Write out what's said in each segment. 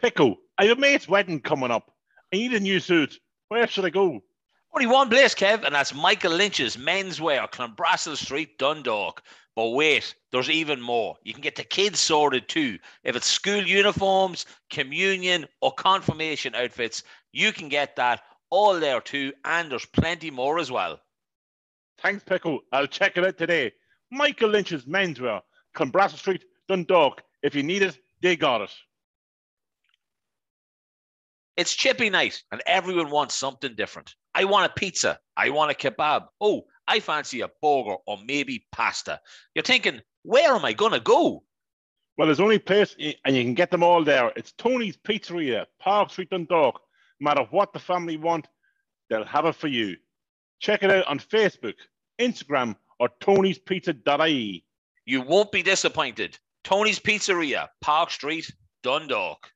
Pickle, I have a mate's wedding coming up. I need a new suit. Where should I go? Only one place, Kev, and that's Michael Lynch's Menswear, Clonbrassil Street, Dundalk. But wait, there's even more. You can get the kids sorted too. If it's school uniforms, communion, or confirmation outfits, you can get that all there too. And there's plenty more as well. Thanks, Pickle. I'll check it out today. Michael Lynch's Menswear, Clonbrassil Street, Dundalk. If you need it, they got it. It's chippy night and everyone wants something different. I want a pizza. I want a kebab. Oh, I fancy a burger or maybe pasta. You're thinking, where am I going to go? Well, there's only place, and you can get them all there. It's Tony's Pizzeria, Park Street, Dundalk. No matter what the family want, they'll have it for you. Check it out on Facebook, Instagram, or tonyspizza.ie. You won't be disappointed. Tony's Pizzeria, Park Street, Dundalk.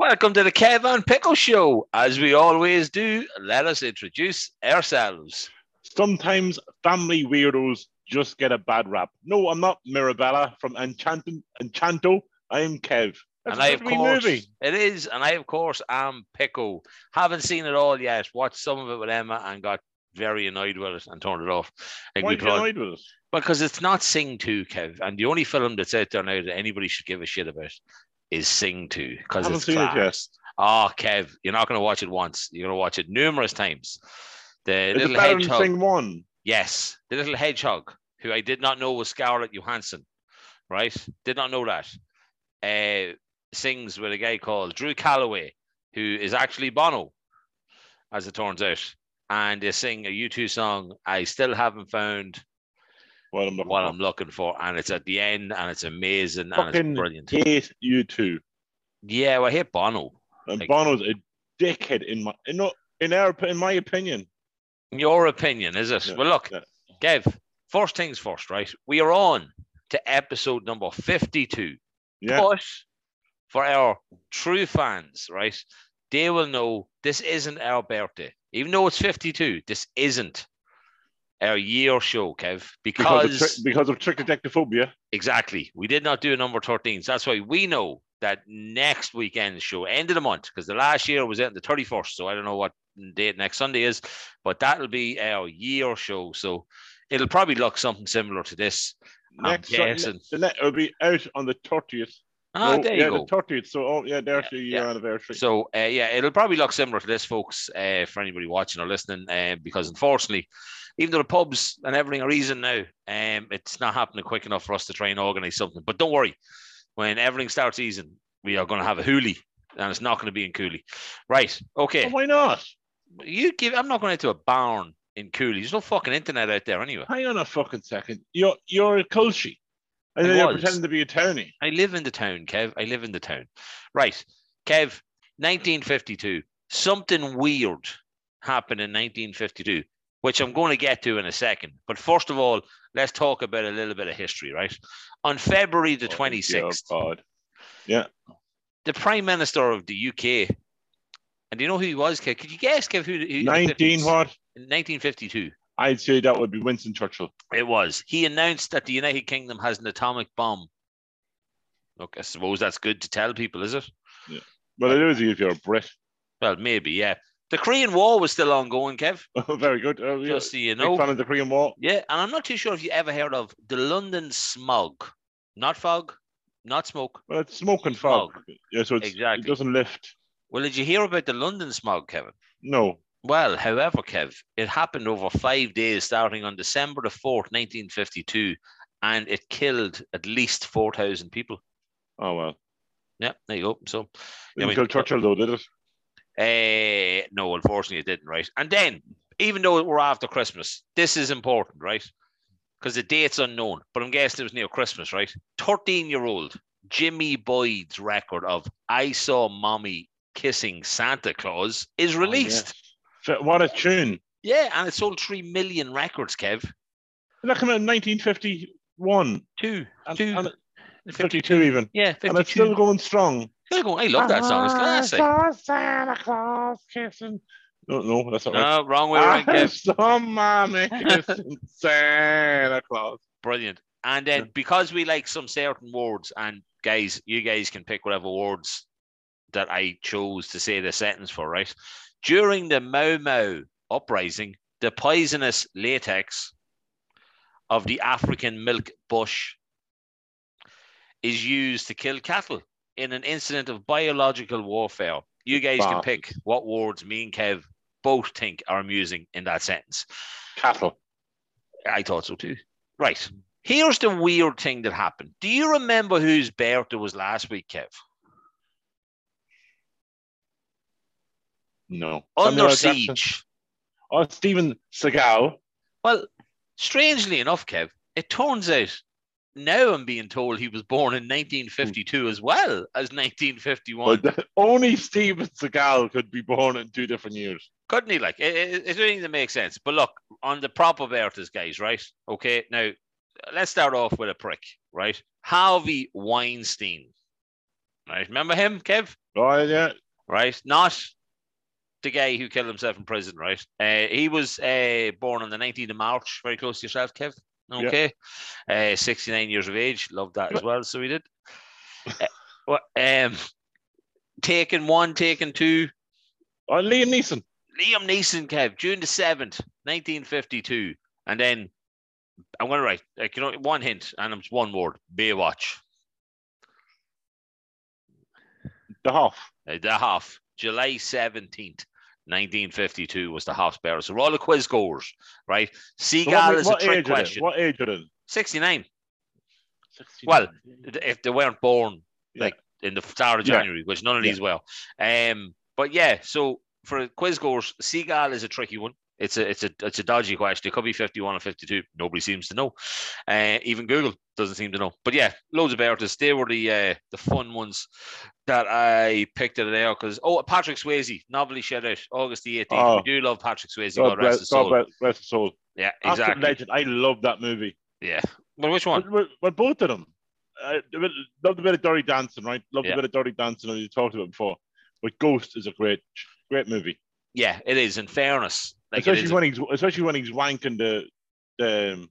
Welcome to the Kev and Pickle Show. As we always do, let us introduce ourselves. Sometimes family weirdos just get a bad rap. No, I'm not Mirabella from Enchanto. Enchanto. I am Kev. That's and I, of course, movie. it is, and I, of course, am Pickle. Haven't seen it all yet. Watched some of it with Emma and got very annoyed with it and turned it off. And Why are you annoyed with it? because it's not Sing 2, Kev. And the only film that's out there now that anybody should give a shit about is Sing 2 because it's seen it yet. Oh, Kev, you're not going to watch it once. You're going to watch it numerous times. The Is it little than hedgehog. Sing One? Yes, the little hedgehog, who I did not know was Scarlett Johansson, right? Did not know that. Uh, sings with a guy called Drew Calloway, who is actually Bono, as it turns out. And they sing a U2 song, I Still Haven't Found What I'm looking What for. I'm Looking For. And it's at the end, and it's amazing, and it's brilliant. hate you too. Yeah, well, I hate Bono. And Like- Bono's a dickhead in my in, in our in my opinion. Your opinion, is it? Yeah, well, look, yeah. Gav, first things first, right? We are on to episode number 52. Yeah. But for our true fans, right, they will know this isn't our birthday. Even though it's 52, this isn't our year show, Kev, Because because, of, tri- because of exactly, we did not do a number 13. So that's why we know that next weekend's show, end of the month, because the last year was out the 31st. So I don't know what date next Sunday is, but that'll be our year show. So it'll probably look something similar to this. Next Sun- guessing. the net will be out on the thirtieth. Ah, there you yeah, go. the thirtieth. So oh yeah, there's Yeah, the year yeah. anniversary. So uh, yeah, it'll probably look similar to this, folks, uh, for anybody watching or listening, uh, because unfortunately, even though the pubs and everything are easing now, um, it's not happening quick enough for us to try and organise something. But don't worry, when everything starts easing, we are going to have a hoolie, and it's not going to be in Cooley. Right? Okay. Oh, why not? You give. I'm not going into a barn in Cooley. There's no fucking internet out there anyway. Hang on a fucking second. You're you're a Culshy. And I then you're pretending to be a townie. I live in the town, Kev. I live in the town. Right. Kev, 1952. Something weird happened in 1952, which I'm going to get to in a second. But first of all, let's talk about a little bit of history, right? On February the Oh, 26th, dear God. Yeah. The Prime Minister of the UK, and do you know who he was, Kev? Could you guess, Kev, who, who in 19 what? In 1952. I'd say that would be Winston Churchill. It was. He announced that the United Kingdom has an atomic bomb. Look, I suppose that's good to tell people, is it? Yeah. Well, it is if you're a Brit. Well, maybe, yeah. The Korean War was still ongoing, Kev. Oh, very good. Uh. Just so you know. Big fan of the Korean War. Yeah, and I'm not too sure if you ever heard of the London smog. Not fog, not smoke. Well, it's smoke and fog. Yeah, so it's, Exactly. it doesn't lift. Well, did you hear about the London smog, Kevin? No. Well, however, Kev, it happened over five days, starting on December the 4th, 1952, and it killed at least 4,000 people. Oh well. Yeah, there you go. So, Yeah, we- kill Churchill though, did it? Uh, no, unfortunately, it didn't, right? And then, even though we're after Christmas, this is important, right? Because the date's unknown, but I'm guessing it was near Christmas, right? 13 year old Jimmy Boyd's record of I Saw Mommy Kissing Santa Claus is released. What a tune. yeah. and it sold 3 million records, Kev. That come out in 1950? one, Two. and, Two. and 52. 52 even. Yeah, 52. And it's still going strong. Still going. I love that song. It's classic. I Santa Claus kissing. No, no, that's not right. No, wrong way around, I Kev. saw mommy kissing Santa Claus. Brilliant. And then because we like some certain words, and guys, you guys can pick whatever words that I chose to say the sentence for, right? During the Mau Mau uprising, the poisonous latex of the African milk bush is used to kill cattle in an incident of biological warfare. You guys can pick what words me and Kev both think are amusing in that sentence. Cattle. I thought so too. Right. Here's the weird thing that happened. Do you remember whose birthday was last week, Kev? No. Under L. Jackson. siege. Oh, Steven Seagal. Well, strangely enough, Kev, it turns out now I'm being told he was born in 1952 as well as 1951. But only Steven Seagal could be born in two different years. Couldn't he? Like, it, doesn't make sense. But look, on the proper birthdays, guys, right? Okay, now let's start off with a prick, right? Harvey Weinstein. Right? Remember him, Kev? Oh, yeah. right? Not the guy who killed himself in prison, right? Uh, he was uh, born on the 19th of March, very close to yourself, Kev. Okay. Uh, 69 years of age. Loved that as well. So he did. Uh, what, um, taken one, taken two. Oh, Liam Neeson. Liam Neeson, Kev, June the 7th, 1952. And then I'm going to write, like, you know, one hint, and it's one word Baywatch. The Hoff. Uh, the Hoff, July 17th, 1952 was the Hoff bearer. So we're all the quiz goers, right? So Seagal what, is a trick age are question. What age are they? 69. Well, If they weren't born Yeah. like in the start of Yeah. January, which none of Yeah. these will. Um, but yeah, so for quiz goers, Seagal is a tricky one. It's a it's a it's a dodgy question. It could be 51 or 52. Nobody seems to know. Uh, even Google doesn't seem to know. But yeah, loads of birthdays. They were the uh, the fun ones that I picked it there because oh Patrick Swayze, novelty shed out August the 18th. Oh. We do love Patrick Swayze. God God rest his soul. God rest his soul. Yeah, exactly. legend. I love that movie. Yeah. Well, which one? But, but both of them. I love the bit of Dirty Dancing, right? Love Yeah. the bit of Dirty Dancing, as you talked about before. But Ghost is a great, great movie. Yeah, it is. In fairness, like especially when he's especially when he's wanking the the um,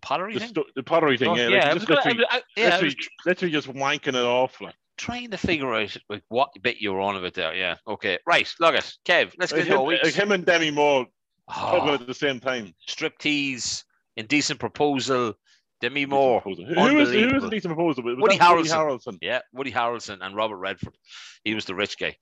pottery the, thing. stu- the pottery thing. Oh, yeah, yeah, like, just was gonna- I literally, I- yeah, I was literally, literally just wanking it off. Like trying to figure out like what bit you were on of it there. Yeah. Okay. Right. Look at Kev. Let's like get into him, like him and Demi Moore talking Oh, at the same time. striptease, indecent proposal, Demi Moore. Who is who Unbelievable. a decent proposal? Was Woody that Harrelson. Yeah, Woody Harrelson and Robert Redford. He was the rich guy.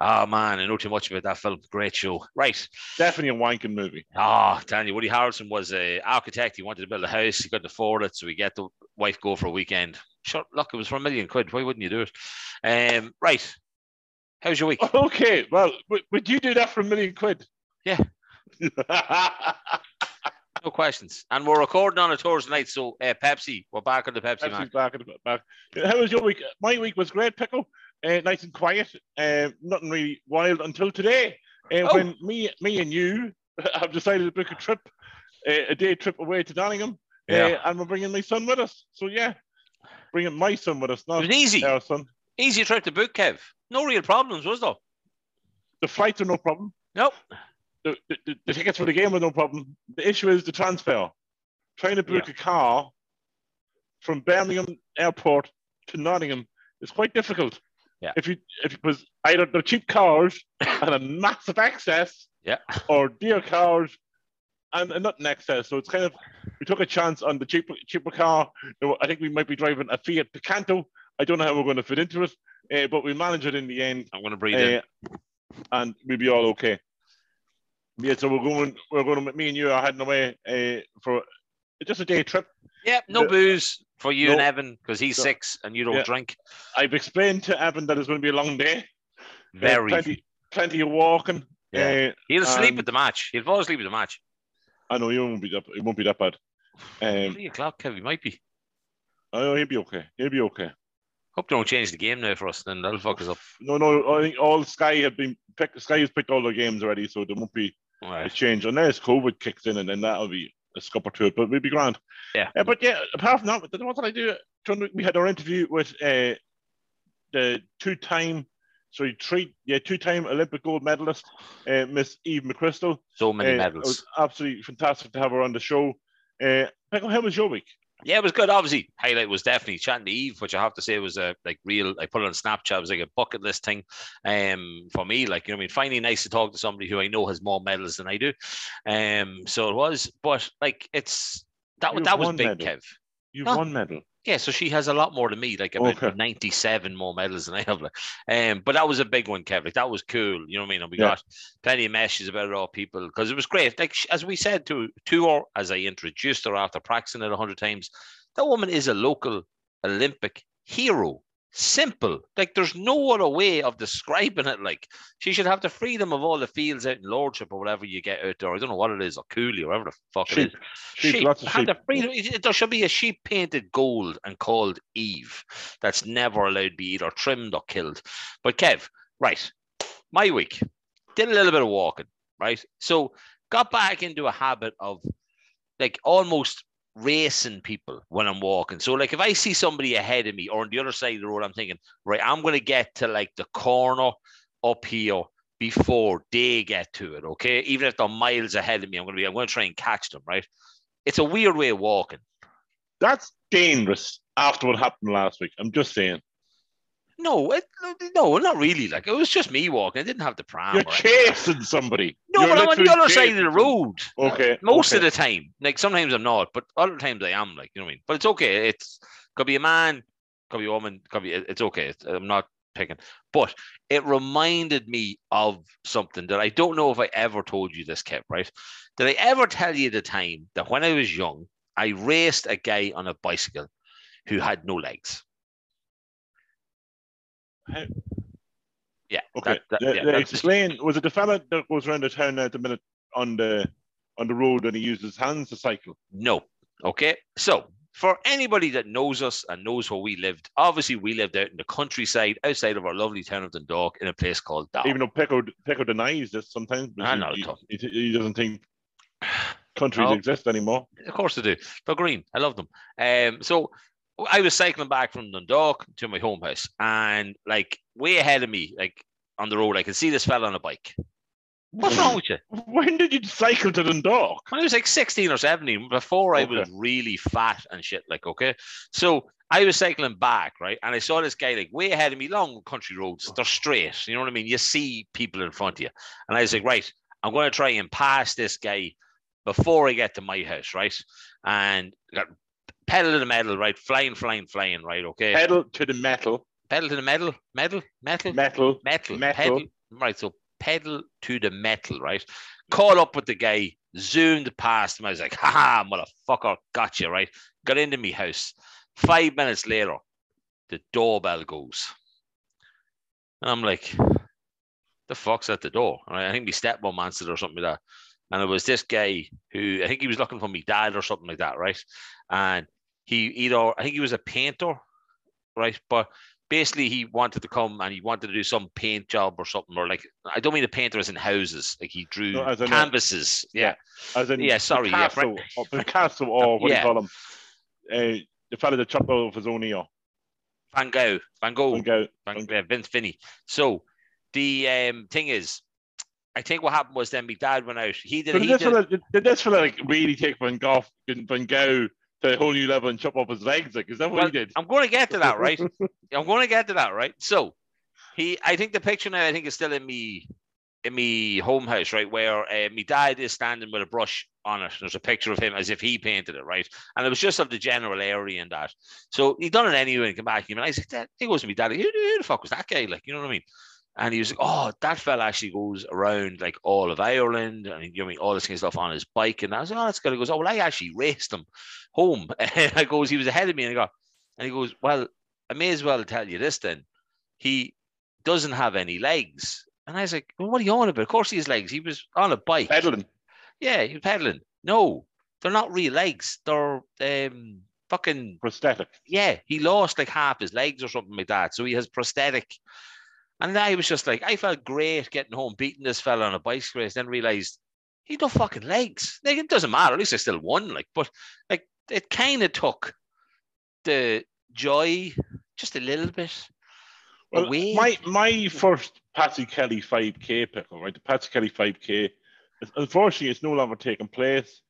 Oh man, I know too much about that film. Great show. Right. Definitely a wanking movie. Ah, oh, you, Woody Harrelson was a architect. He wanted to build a house. He couldn't afford it, so he get the wife go for a weekend. Sure, look, it was for a million quid. Why wouldn't you do it? Um, right. How's your week? Okay, well, would, would you do that for a million quid? Yeah. No questions. And we're recording on a Thursday night, so uh, Pepsi, we're back on the Pepsi, Pepsi's man. back, in the- back. How was your week? My week was great, Pickle. Uh, nice and quiet. Uh, nothing really wild until today, uh, Oh. when me, me and you have decided to book a trip, uh, a day trip away to Yeah. uh, and we're bringing my son with us. So yeah, bringing my son with us, It not was easy. our son. Easy trip to book, Kev. No real problems, was there? The flights are no problem. Nope. The, the, the- tickets for the game are no problem. The issue is the transfer. Trying to book a car from Birmingham Airport to Nottingham is quite difficult. Yeah. If you if it was either the cheap cars and a massive excess, Yeah. or dear cars and, and not an excess. So it's kind of we took a chance on the cheaper cheaper car. I think we might be driving a Fiat Picanto. I don't know how we're going to fit into it, uh, but we managed it in the end I'm going to breathe in. uh, and we'll be all okay. Yeah, so we're going. We're going. to Me and you are heading away uh, for just a day trip. Yep, no the- booze for you No. and Evan because he's No. six and you don't Yeah. drink. I've explained to Evan that it's going to be a long day. Uh, Very. plenty, plenty of walking. Yeah. Uh, He'll sleep at the match. He'll fall asleep at the match. I know you won't be that. It won't be that bad. Um, Three o'clock, Kev. He might be. Know he'll be okay. He'll be okay. Hope they don't change the game now for us. Then that'll fuck us up. No, no. I think all Sky have been picked. Sky has picked all their games already, so there won't be Right. change unless COVID kicks in, and then that'll be a scupper to it, but we'd be grand. Yeah. Uh, but yeah, apart from that, what did I do? We had our interview with uh, the two-time, sorry, three, yeah, two-time Olympic gold medalist, uh, Miss Eve McCrystal. So many Uh, It medals. was absolutely fantastic to have her on the show. Uh, Pico, how was your week? Yeah, it was good. Obviously, highlight was definitely chatting to Eve, which I have to say was a like real. I put it on Snapchat. It was like a bucket list thing, um, for me. Like you know, what I mean, finally nice to talk to somebody who I know has more medals than I do. Um, so it was, but like it's that was You've that was big, medal. Kev. You've one medal. Yeah, so she has a lot more than me, like about Okay. 97 more medals than I have. Like. Um, but that was a big one, Kev. Like that was cool. You know what I mean? And we Yeah. got plenty of messages about it all, people, because it was great. Like as we said to to her, as I introduced her after practicing it a hundred times, that woman is a local Olympic hero. Simple. Like there's no other way of describing it. Like she should have the freedom of all the fields out in Lordship or whatever you get out there. I don't know what it is, or Cooley, or whatever the fuck it is Sheep. Sheep, lots of Have sheep. the freedom. There should be a sheep painted gold and called Eve. That's never allowed to be either trimmed or killed. But Kev, right, my week did a little bit of walking, right? So got back into a habit of like almost racing people when I'm walking. So like if I see somebody ahead of me or on the other side of the road, I'm thinking, right, I'm gonna get to like the corner up here before they get to it. Okay. Even if they're miles ahead of me, I'm gonna be, I'm gonna try and catch them, right? It's a weird way of walking. That's dangerous after what happened last week. I'm just saying. No, it, no, not really. Like it was just me walking. I didn't have the pram. You're anything. chasing somebody. No, You're but I'm on the other side of the road. Okay. Most okay. of the time. Like sometimes I'm not, but other times I am. Like, you know what I mean? But it's okay. It's could be a man, could be a woman, could be it's okay. It's, I'm not picking. But it reminded me of something that I don't know if I ever told you this, Kev, right? Did I ever tell you the time that when I was young, I raced a guy on a bicycle who had no legs? How- Yeah. Okay. that- that- yeah, the that's- explain. Was it the fella that goes around the town at the minute on the on the road and he uses his hands to cycle? No. Okay. So for anybody that knows us and knows where we lived, obviously we lived out in the countryside outside of our lovely town of Dundalk in a place called Dow. Even though Pico Pico denies this sometimes, I he, know, he, Tom. he, he doesn't think countries No. exist anymore. Of course they do. They're green. I love them. Um, so I was cycling back from Dundalk to my home house, and like way ahead of me, like on the road, I could see this fella on a bike. What's wrong with you? When did you cycle to Dundalk? When I was like 16 or 17, before I was really fat and shit, like, okay. So I was cycling back, right? And I saw this guy like way ahead of me, long country roads. They're straight. You know what I mean? You see people in front of you. And I was like, right, I'm going to try and pass this guy before I get to my house, right? And got pedal to the metal, right? Flying, flying, flying, right? Okay. Pedal to the metal, pedal to the metal, metal, metal, metal. metal, Metal. pedal. Right. So pedal to the metal, right? Caught up with the guy, zoomed past him. I was like, ha ha, motherfucker, got you, right? Got into me house. Five minutes later, the doorbell goes. And I'm like, the fuck's at the door? Right? I think my stepmom answered or something like that. And it was this guy who I think he was looking for me dad or something like that, right? And he either I think he was a painter, right? But basically he wanted to come and he wanted to do some paint job or something, or like I don't mean the painter as in houses, like he drew No, as in a- canvases. yeah. As in Yeah, sorry, yeah, Picasso, Frank- or Picasso, or what Yeah. do you call him? Uh, the fella that chopped off his own ear. Van Gogh, Van Gogh, Van Gogh. Van, uh, Vince Finney. So the um, thing is, I think what happened was then my dad went out. He did. He did this, did did, did this fella like really take Van Gogh, Van Gogh to a whole new level and chop off his legs? Like, is that what Well, he did? I'm going to get to that, right? I'm going to get to that, right? So he, I think the picture now, I think is still in me, in me home house, right, where uh, my dad is standing with a brush on it. There's a picture of him as if he painted it, right? And it was just of the general area and that. So he done it anyway and come back and I said, "Dad," he goes to me, Daddy, who, who the fuck was that guy? Like, you know what I mean? And he was like, "Oh, that fella actually goes around like all of Ireland, and you know, I mean, all this kind of stuff on his bike." And I was like, "Oh, that's good." He goes, "Oh, well, I actually raced him home." And I goes, "He was ahead of me," and I go, and he goes, Well, I may as well tell you this then. He doesn't have any legs. And I was like, well, What are you on about? Of course he has legs. He was on a bike. Pedaling. Yeah, he was pedaling. No, they're not real legs. They're um fucking Prosthetic. yeah, he lost like half his legs or something like that. So he has prosthetic. And I was just like, I felt great getting home, beating this fella on a bicycle race, then realized He no fucking legs. Like it doesn't matter. At least I still won. Like, but like it kind of took the joy just a little bit Well, away. my my first Patsy Kelly 5K pickle, right? The Patsy Kelly 5K. Unfortunately, it's no longer taking place.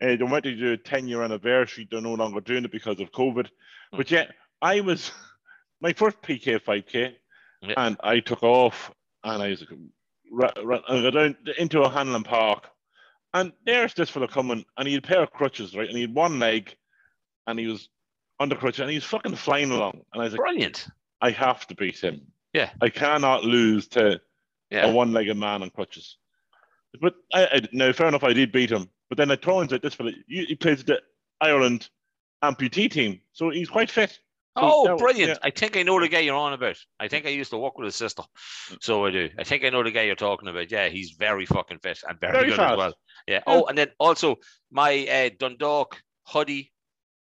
Uh, they went to do a 10 year anniversary. They're no longer doing it because of COVID. Hmm. But yet, I was my first PK 5K, Yeah. and I took off and I was like, ra- I got down into a Hanlon Park, and there's this fella coming, and he had a pair of crutches, right? And he had one leg, and he was under crutches, and he was fucking flying along. And I was like, Brilliant. I have to beat him. Yeah. I cannot lose to Yeah. a one-legged man on crutches. But I, I no, fair enough. I did beat him. But then I turns out this fella, he, he plays the Ireland amputee team, so he's quite fit. Oh, brilliant. yeah. I think I know the guy you're on about. I think I used to work with his sister. So I do. I think I know the guy you're talking about. Yeah, he's very fucking fit and very, Very good fast. as well. Yeah. Yeah. Oh, and then also my uh, Dundalk hoodie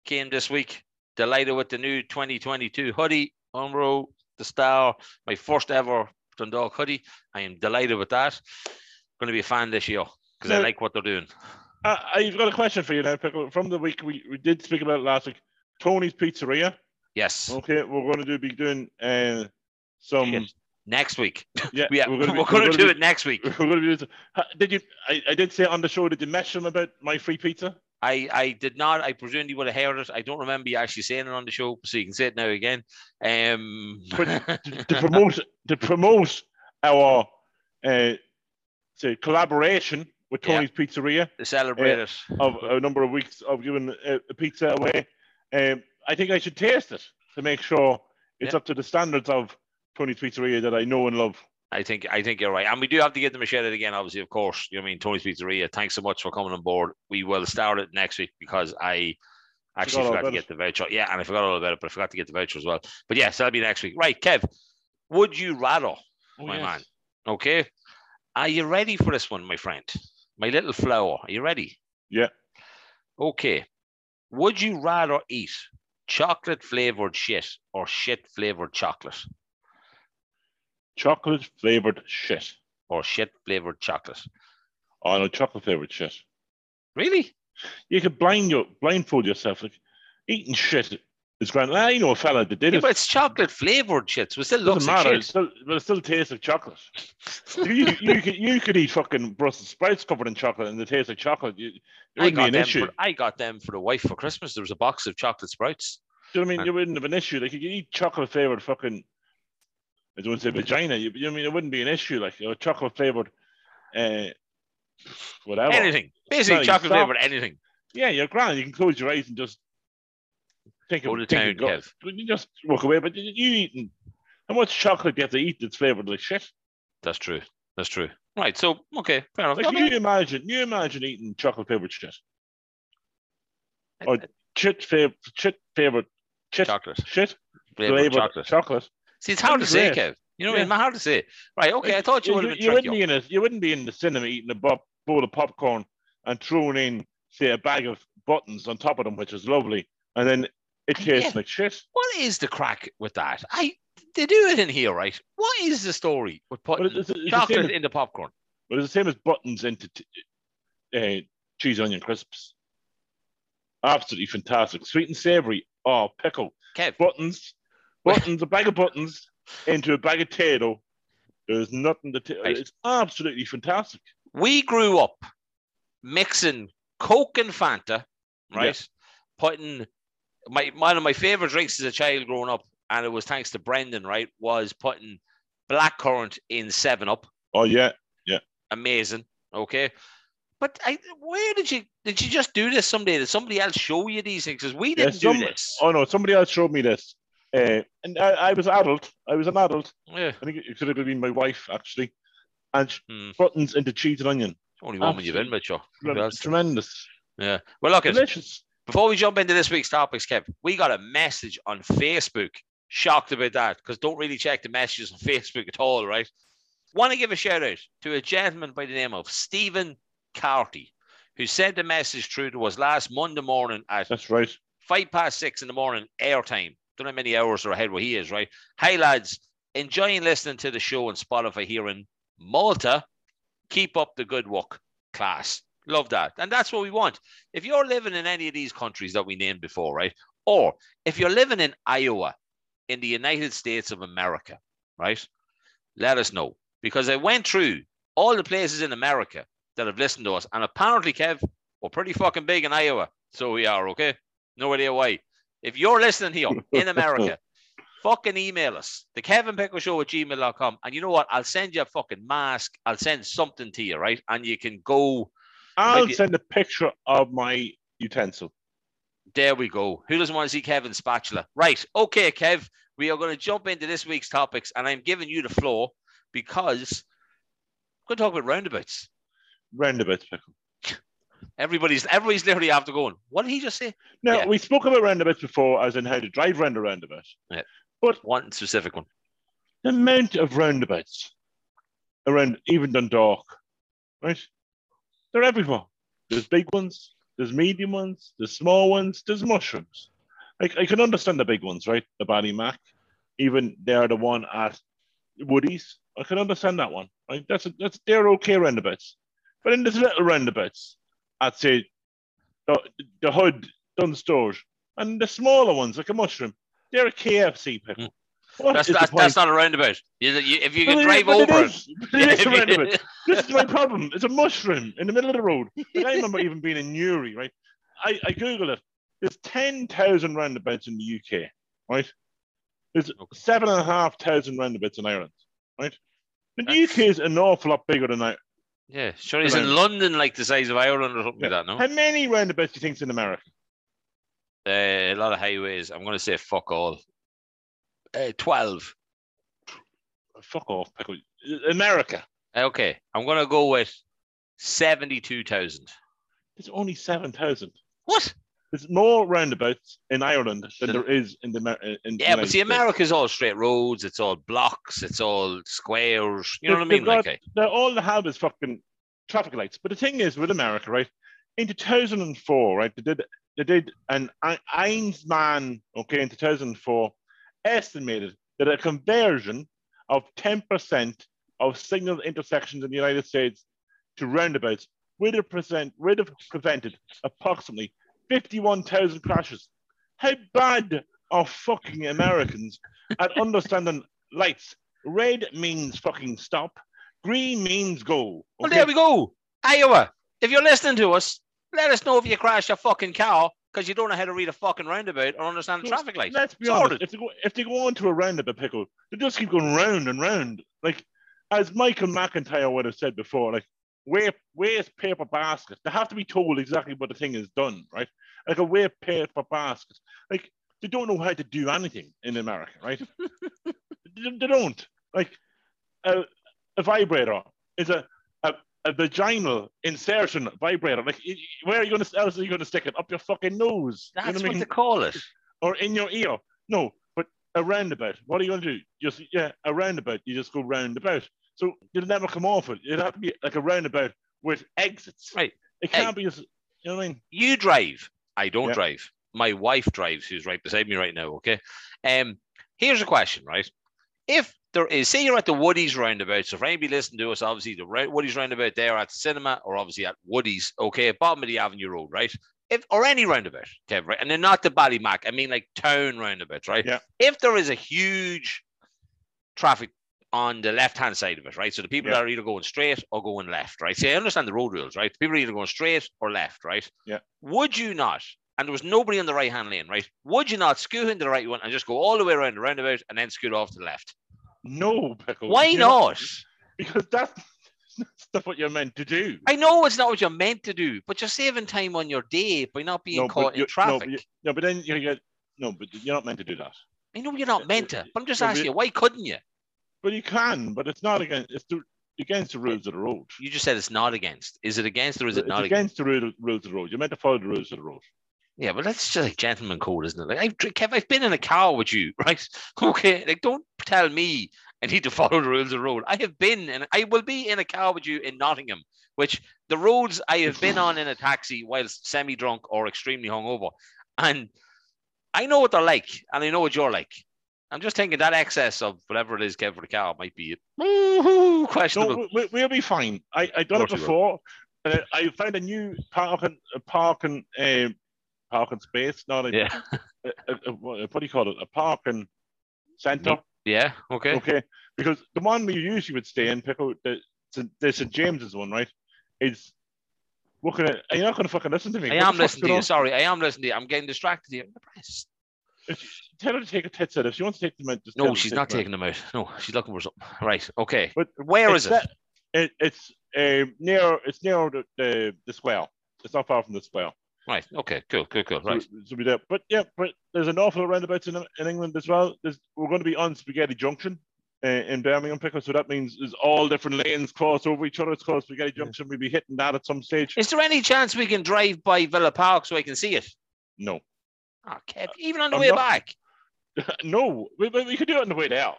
came this week. Delighted with the new 2022 hoodie. Umbro, the star, my first ever Dundalk hoodie. I am delighted with that. Going to be a fan this year because I like what they're doing. Uh, I've got a question for you now, Pickle. From the week we, we did speak about last week, Tony's Pizzeria. Yes. Okay, we're going to do be doing uh, some. Next week. Yeah, Yeah, we're we're going gonna be- to we're do gonna it next week. We're going to be some- Ha- Did you? I, I did say on the show. Did you him about my free pizza? I, I did not. I presume you would have heard it. I don't remember you actually saying it on the show, so you can say it now again. Um, to promote to promote our uh, say collaboration with Yeah. Tony's Pizzeria to celebrate it. of a number of weeks of giving a, a pizza away. Um, I think I should taste it to make sure it's Yeah. up to the standards of Tony's Pizzeria that I know and love. I think I think you're right, and we do have to get the out again. Obviously, of course. You know what I mean, Tony's Pizzeria. Thanks so much for coming on board. We will start it next week because I actually Forgot forgot to get the voucher. Yeah, and I forgot all about it, but I forgot to get the voucher as well. But yes, that'll be next week. Right, Kev. Would you rather, Oh, my yes. man? Okay, are you ready for this one, my friend? My little flower. Are you ready? Yeah. Okay. Would you rather eat chocolate flavored shit or shit flavored chocolate Chocolate flavored shit. or shit flavored chocolate? Oh no, chocolate flavored shit. Really? You could blind your blindfold yourself. Like eating shit is grand. I know a fella that did Yeah, it. but it's chocolate flavored shit, so it still looks doesn't matter. It shit. still, but it still tastes like chocolate. you, you, could, you could eat fucking Brussels sprouts covered in chocolate and they taste like chocolate. You, it wouldn't be got an them issue. For, I got them for the wife for Christmas. There was a box of chocolate sprouts. Do you know what I mean? Uh, You wouldn't have an issue. Like you could eat chocolate flavored fucking. I don't want to say vagina. You, you know what I mean? It wouldn't be an issue. Like you know, chocolate flavored, uh, whatever. Anything. Basically, chocolate flavored anything. Yeah, you're grand. You can close your eyes and just think Go of to think town, of go- Kev. You just walk away. But you, you eating how much chocolate do you have to eat that's flavored like shit? That's true. That's true. Right. So, okay. Fair enough. Like Okay. you imagine, you imagine eating chocolate flavored shit. Or Shit flavored, shit flavored, shit, chocolate. shit Flavored flavored chocolate. chocolate. See, it's hard to say, Great. Kev. You know what I Yeah. mean? Hard to say. Right. Okay. I thought you would have been you wouldn't be in a, you wouldn't be in the cinema eating a bowl of popcorn and throwing in say a bag of buttons on top of them, which is lovely, and then it Yeah. tastes like shit. What is the crack with that? I they do it in here, right? What is the story with putting it's, it's, the chocolate in the popcorn? but it's the same as buttons into t- uh, cheese onion crisps. Absolutely fantastic, sweet and savory. Oh, pickle Kev, buttons, buttons, a bag of buttons into a bag of potato. There's nothing to. T- Right. It's absolutely fantastic. we grew up mixing Coke and Fanta, right? Putting my one of my favorite drinks as a child growing up, and it was thanks to Brendan, right? Was putting blackcurrant in Seven Up. Oh yeah, yeah. Amazing. Okay. But I, where did you did you just do this someday? Did somebody else show you these things? Because we didn't some- do this. Oh no, somebody else showed me this, uh, and I, I was adult. I was an adult. Yeah. I think it could have been my wife actually, and Hmm. buttons into cheese and onion. Only woman you've been sure. Tremendous, Yeah. Well, look, at delicious. Before we jump into this week's topics, Kev, we got a message on Facebook. Shocked about that because don't really check the messages on Facebook at all, right? Want to give a shout out to a gentleman by the name of Stephen Carty, who sent a message through to us last Monday morning at That's right. five past six in the morning, airtime. Don't know how many hours are ahead where he is, right? Hey, lads, enjoying listening to the show on Spotify here in Malta. Keep up the good work. Class. Love that. And that's what we want. If you're living in any of these countries that we named before, right? Or if you're living in Iowa in the United States of America, right? Let us know. Because I went through all the places in America that have listened to us. And apparently, Kev, we're pretty fucking big in Iowa. So we are, okay? No idea why. If you're listening here in America, fucking email us, the Kevin Pickle Show at gmail.com. And you know what? I'll send you a fucking mask. I'll send something to you, right? And you can go. I'll Maybe- send a picture of my utensil. There we go. Who doesn't want to see Kevin's spatula? Right. Okay, Kev. We are going to jump into this week's topics, and I'm giving you the floor because we're going to talk about roundabouts. Roundabouts, pickle. Everybody's everybody's literally after going. What did he just say? Now Yeah. we spoke about roundabouts before, as in how to drive round a roundabout. Yeah. But one specific one. The amount of roundabouts around even Dundalk, right? They're everywhere. There's big ones, there's medium ones, there's small ones, there's mushrooms. I, I can understand the big ones, right? The Ballymac, even they're the one at Woody's. I can understand that one, right? That's a, that's they're okay roundabouts. But then there's little roundabouts at say the, the Hood, Dunnes Stores, and the smaller ones like a mushroom. They're a KFC pickle. What hmm. That's that's, that's not a roundabout. You, you, if you But can drive but it over it. is- but it is a roundabout. This is my problem. It's a mushroom in the middle of the road. Like, I remember even being in Newry, right? I, I Googled it. There's 10,000 roundabouts in the UK, right? There's seven and a half thousand roundabouts in Ireland, right? The That's- UK is an awful lot bigger than that. yeah, sure. He's in London, like the size of Ireland or something Yeah. like that. No, How many roundabouts do you think's in America? uh, a lot of highways. I'm going to say fuck all. Uh, Twelve. Fuck off, pickle. America. Okay, I'm going to go with seventy-two thousand. There's only 7,000. What? There's more roundabouts in Ireland than there is in the in the Yeah, but see. America's all straight roads. It's all blocks. It's all squares. You know what I mean? got- Like, eh? All they have is fucking traffic lights. But the thing is, with America, right? In 2004, right, they did they did an Ein- Einsman, okay, in 2004, estimated that a conversion of 10% of signal intersections in the United States to roundabouts would have present would have prevented approximately 51,000 crashes. How bad are fucking Americans at understanding lights? Red means fucking stop. Green means go. well, there we go. Iowa. If you're listening to us, let us know if you crash your fucking car because you don't know how to read a fucking roundabout or understand the So, traffic lights. Let's be Sorted. honest. If they go if they go onto a roundabout pickle, they just keep going round and round. Like as Michael McIntyre would have said before, like where where's paper basket? They have to be told exactly what the thing is done, right? Like a where paper basket. Like they don't know how to do anything in America, right? they, they don't. Like a, a vibrator is a, a vaginal insertion vibrator. Like where are you going to else are you going to stick it up your fucking nose? You know That's I what mean? they call it. or in your ear. No, but a roundabout. What are you going to do? Just yeah, a roundabout. You just go roundabout. So you'll never come off it. It'll have to be like a roundabout with exits. Right. It can't be just. You know what I mean? You drive. I don't Yeah. drive. My wife drives, who's right beside me right now. Okay. Um, here's a question, right? If there is, say you're at the Woody's roundabout. So for anybody listening to us, obviously the Woody's roundabout there at the cinema, or obviously at Woody's, okay, bottom of the Avenue Road, right? If or any roundabout, okay, right, and then not the Ballymac. I mean like town roundabouts, right? Yeah. If there is a huge traffic on the left hand side of it, right? So the people Yeah. that are either going straight or going left, right? See, I understand the road rules, right? People are either going straight or left, right? Yeah. Would you not? And there was nobody on the right hand lane, right? Would you not scoot into the right one and just go all the way around the roundabout and then scoot off to the left? No, pickle. Why You're not? Because that's that's not what you're meant to do. I know it's not what you're meant to do, but you're saving time on your day by not being No, caught in you- no, traffic. but No, but then you get no, but you're not meant to do that. I know you're not uh, meant to, uh, but I'm just No, asking you- you, why couldn't you? But you can. But it's not against. It's the, against the rules of the road. You just said it's not against. Is it against or is it it's not against? against the rule- rules of the road. You're meant to follow the rules of the road. Yeah, but that's just like gentleman code, isn't it? Like I've Kev, I've been in a car with you, right? Okay, like don't tell me I need to follow the rules of the road. I have been and I will be in a car with you in Nottingham, which the roads I have been on in a taxi whilst semi-drunk or extremely hungover, and I know what they're like, and I know what you're like. I'm just thinking that excess of whatever it is, Kev, for the car might be woo-hoo, questionable. No, we, we'll be fine. I I done it will. before. And I found a new park parking, a parking, um, parking space. Not a, Yeah. a, a, a- what do you call it? A parking center. Yeah. Okay. Okay, because the one we usually would stay in, Pickle, the, the, the St James's one, right, is looking at. Are you not going to fucking listen to me? I What am listening to you. Sorry, I am listening to you. I'm getting distracted here. If- Tell her to take a tits out. If she wants to take them out, just No, she's not them out. taking them out. No, she's looking for something. Right. Okay. But Where is It's it? it it's um, near. It's near the, the the square. It's not far from the square. Right. Okay. Cool. Cool. Cool. So- Right. So, be there. But yeah, but there's an awful roundabouts in, in England as well. There's, we're going to be on Spaghetti Junction uh, in Birmingham, Pickle. So that means there's all different lanes cross over each other. It's called Spaghetti Yeah. Junction. We'll be hitting that at some stage. Is there any chance we can drive by Villa Park so I can see it? No, Oh, Kev, even on the I'm way not- back. no. We, we, we could do it on the way there.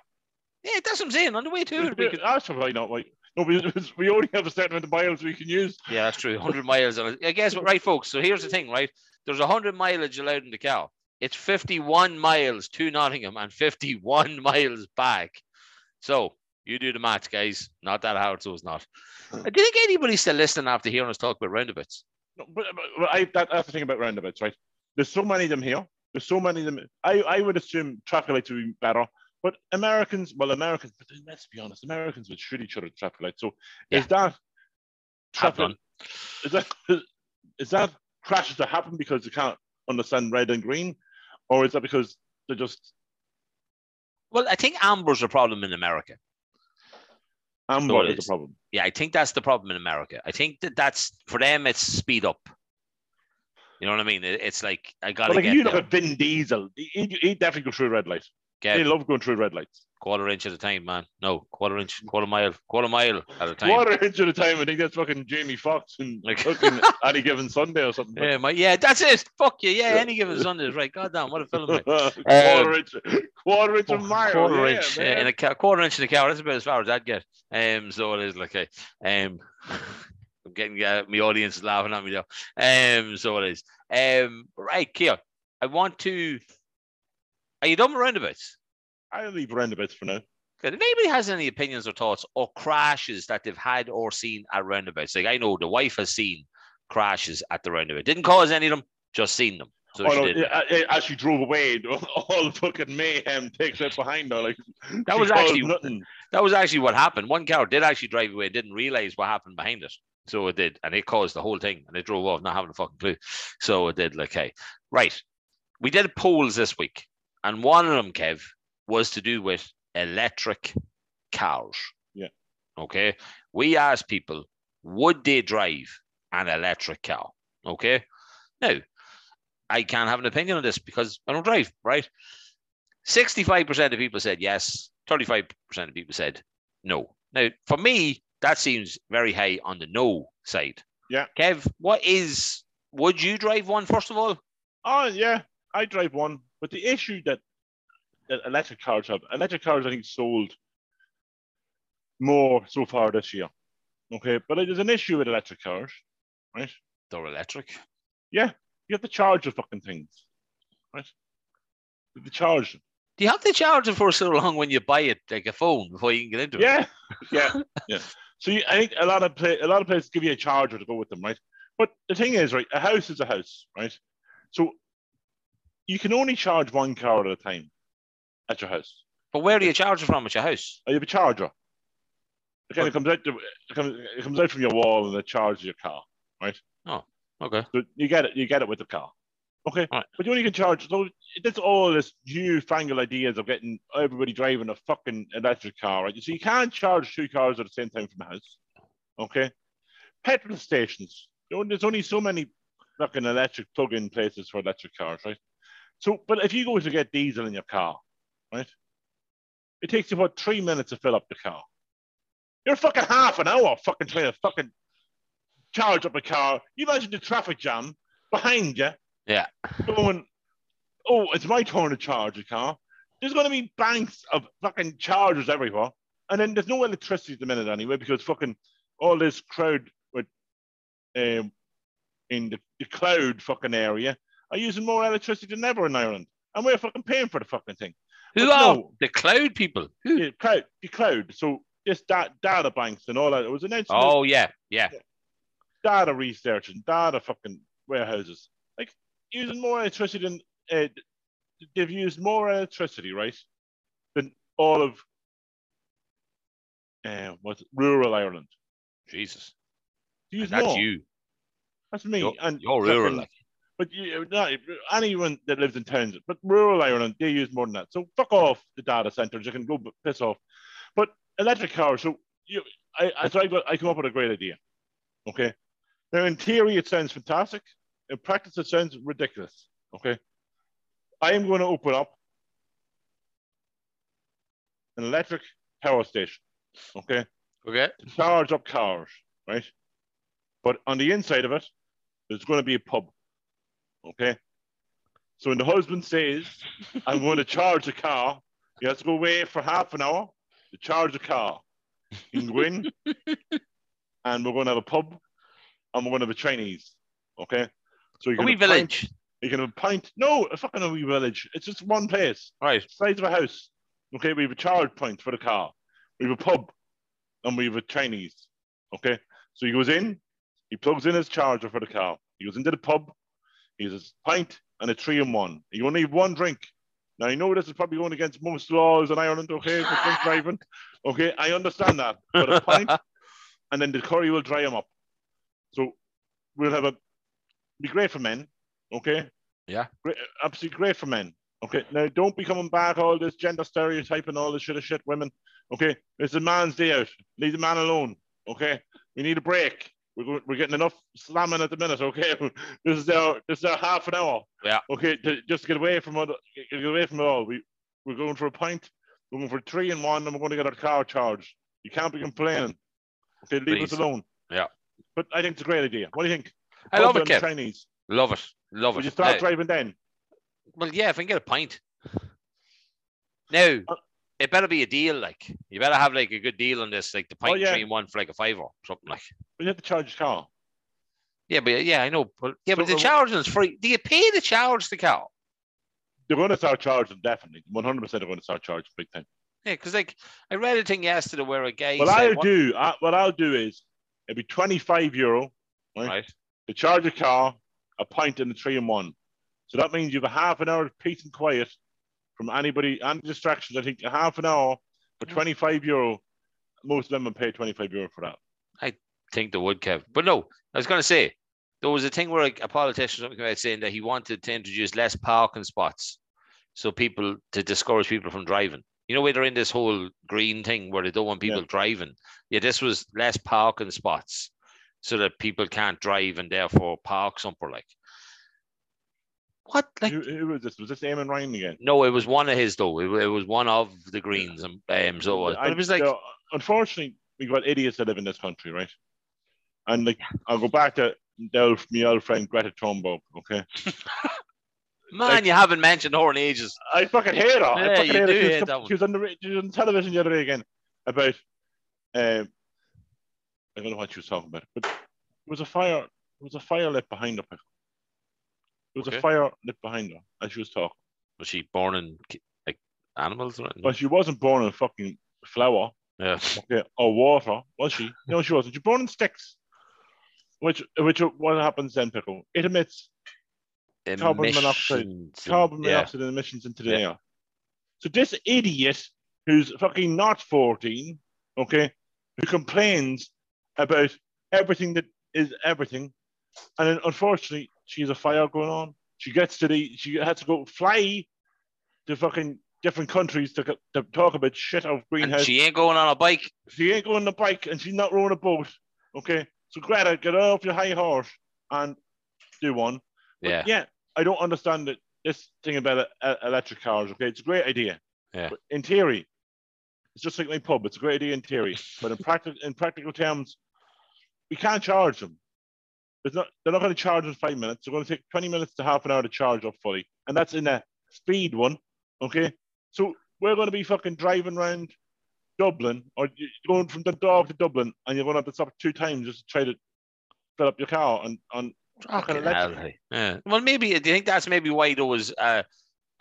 Yeah, that's what I'm saying. On the way to it, could we could. That's probably not right. No, we, we only have a certain amount of miles we can use. Yeah, that's true. 100 miles. I guess, right, folks. So here's the thing, right? There's 100 mileage allowed in the car. It's 51 miles to Nottingham and 51 miles back. So you do the maths, guys. Not that hard, so it's not. Hmm. I didn't get anybody still listening after hearing us talk about roundabouts. No, but, but, but I, that, that's the thing about roundabouts, right? There's so many of them here. There's so many of them. I, I would assume traffic lights would be better. But Americans, well, Americans, but let's be honest, Americans would shoot each other at traffic lights. So is that traffic? Is that is that crashes that happen because they can't understand red and green, or is that because they're just Well, I think amber's a problem in America. amber it is is. the problem? Yeah, I think that's the problem in America. I think that that's for them. It's speed up. You know what I mean? It's like I gotta But like you look at Vin Diesel, he, he definitely go through red light. Get They love going through red lights. quarter inch at a time, man. No, quarter inch, quarter mile, quarter mile at a time. Quarter inch at a time. I think that's fucking Jamie Foxx and Like- fucking any given Sunday or something. Yeah, my, yeah, that's it. Fuck you. Yeah, Yeah. any given Sunday is right. God damn, what a film. Like. quarter inch, quarter inch a mile. quarter yeah, inch man. yeah, in a ca- quarter inch in a cow. That's about as far as I'd get. Um, so it is like a, um, I'm getting uh, my audience laughing at me now. Um, so it is. Um, right, Kia, I want to. Are you done with roundabouts? I'll leave roundabouts for now. Good. If anybody has any opinions or thoughts or crashes that they've had or seen at roundabouts, like I know the wife has seen crashes at the roundabout. Didn't cause any of them, just seen them. So oh, she no, did. yeah, I- I- as she drove away, all the fucking mayhem takes out behind her. Like That was actually nothing. That was actually what happened. One car did actually drive away, didn't realize what happened behind it. So it did, and it caused the whole thing, and it drove off, not having a fucking clue. So it did. Like, hey, right. We did polls this week, and one of them, Kev, was to do with electric cars. Yeah. Okay. We asked people, would they drive an electric car? Okay. Now, I can't have an opinion on this because I don't drive, right? 65% of people said yes, 35% of people said no. Now, for me, that seems very high on the no side. Yeah. Kev, what is, would you drive one first of all? Oh yeah, I drive one. But the issue that, that electric cars have, electric cars I think sold more so far this year. Okay, but there's an issue with electric cars, right? They're electric. Yeah, you have to charge the fucking things, right? The charge them. Do you have to charge it for so long when you buy it, like a phone, before you can get into it? Yeah, yeah, yeah. So you, I think a lot of pla a lot of places give you a charger to go with them, right? But the thing is, right, a house is a house, right? So you can only charge one car at a time at your house. But where do you charge it from at your house? Uh, You have a charger. It kind of comes out. The, it, comes, it comes out from your wall and it charges your car. Right? Oh, okay. So you get it. You get it with the car. Okay. Right. But you only can charge. So that's all this newfangled ideas of getting everybody driving a fucking electric car, right? So you can't charge two cars at the same time from the house. Okay. Petrol stations. There's only so many fucking electric plug-in places for electric cars, right? So, but if you go to get diesel in your car, right? It takes you about three minutes to fill up the car. You're fucking half an hour fucking trying to fucking charge up a car. You imagine the traffic jam behind you. Yeah. Going, oh, it's my turn to charge a car. There's going to be banks of fucking chargers everywhere. And then there's no electricity at the minute anyway because fucking all this crowd with um, in the, the cloud fucking area are using more electricity than ever in Ireland. And we're fucking paying for the fucking thing. Who But are no. the cloud people? Who? Yeah, cloud, the cloud. So this da- data banks and all that. It was announced. Oh yeah, yeah. data research and data fucking warehouses. Like using more electricity than uh, they've used more electricity, right, than all of uh, what's it, rural Ireland. Jesus. That's you. That's me. You're, and you're rural. Like. But you, not, anyone that lives in towns, but rural Ireland, they use more than that. So fuck off the data centers. You can go piss off. But electric cars. So you, I, I, so I, got, I come up with a great idea. Okay. Now, in theory, it sounds fantastic. In practice, it sounds ridiculous. Okay. I am going to open up an electric power station. Okay Okay. to charge up cars, right? But on the inside of it, there's going to be a pub. Okay. So when the husband says, I'm going to charge the car, he has to go away for half an hour to charge the car. He can go in and we're going to have a pub and we're going to have a Chinese. Okay. So you A can wee have a pint- village. You can have a pint. No, a fucking wee village. It's just one place Right. size of a house. Okay, we have a charge point for the car. We have a pub, and we have a Chinese. Okay, so he goes in, he plugs in his charger for the car. He goes into the pub. He has his pint and a three in one. You only have one drink. Now I know this is probably going against most laws in Ireland. Okay, for drink driving. Okay, I understand that, but a pint, and then the curry will dry him up. So we'll have a be great for men. Okay. Yeah. Great, absolutely great for men. Okay. Now don't be coming back all this gender stereotype and all this shit of shit women. Okay. It's a man's day out. Leave the man alone. Okay. We need a break. We're, go- we're getting enough slamming at the minute. Okay. This is our this is our half an hour. Yeah. Okay. To just get away from it. Get away from it all. We we're going for a pint. We're going for three and one, and we're going to get our car charged. You can't be complaining. Okay. Leave us alone. Yeah. But I think it's a great idea. What do you think? I love it, Kev. Chinese. Love it. Love Would it. you start Now- driving then? well, yeah, if I can get a pint. Now, Uh, it better be a deal. Like you better have like a good deal on this, like the pint Oh, yeah. three and one for like a fiver, or something like. But you have to charge the car. Yeah, but yeah, I know. But yeah, but the uh, charging is free. Do you pay to charge the car? They're going to start charging, definitely. 100% they're going to start charging big time. Yeah, because like I read a thing yesterday where a guy What said, I'll what- do, I, what I'll do is, it'll be 25 euro right. right? to charge a car, a pint and a three and one. So that means you have a half an hour of peace and quiet from anybody, and distractions. I think a half an hour for 25 euro. Most of them would pay 25 euro for that. I think they would, Kev. But no, I was going to say there was a thing where a, a politician or something came out saying that he wanted to introduce less parking spots, so people to discourage people from driving. You know, where they're in this whole green thing where they don't want people Yeah. driving. Yeah, this was less parking spots, so that people can't drive and therefore park somewhere like. What like? who, who was this? Was this Eamon Ryan again? No, it was one of his though. It, it was one of the Greens, and um, so it was. But I- it was like, so, unfortunately, we've got idiots that live in this country, right? And like, I'll go back to the old, my old friend Greta Thunberg. Okay, man, like- you haven't mentioned her in ages. I fucking hate her. I fucking you hate do her. She was, hate com- that she was on the she was on television the other day again about. Um, I don't know what she was talking about, but there was a fire. There was a fire lit behind her. There was Okay. a fire lit behind her as she was talking, Was she born in like animals? Or anything? but she wasn't born in a fucking flower. yeah. okay, or water, was she? No, she wasn't. She born in sticks. Which, which, what happens then, Pickle? It emits Carbon monoxide- Emissions and- carbon yeah. monoxide emissions into the Yeah. air. So this idiot who's fucking not 14, okay, who complains about everything that is everything, and then unfortunately she has a fire going on. She gets to the, she had to go fly to fucking different countries to, to talk about shit out of And greenhouse she ain't going on a bike. she ain't going on the bike and she's not rowing a boat. Okay. So Greta, get off your high horse and do one. But Yeah. yeah. I don't understand it, this thing about electric cars. Okay. It's a great idea. Yeah. But in theory, it's just like my pub. It's a great idea in theory. but in practical in practical terms, we can't charge them. There's not, they're not going to charge in five minutes. They're going to take 20 minutes to half an hour to charge up fully. And that's in a speed one. Okay. So we're going to be fucking driving around Dublin or going from Dundalk to Dublin and you're going to have to stop two times just to try to fill up your car and, Fucking electric. Yeah. Well, maybe do you think that's maybe why there was uh,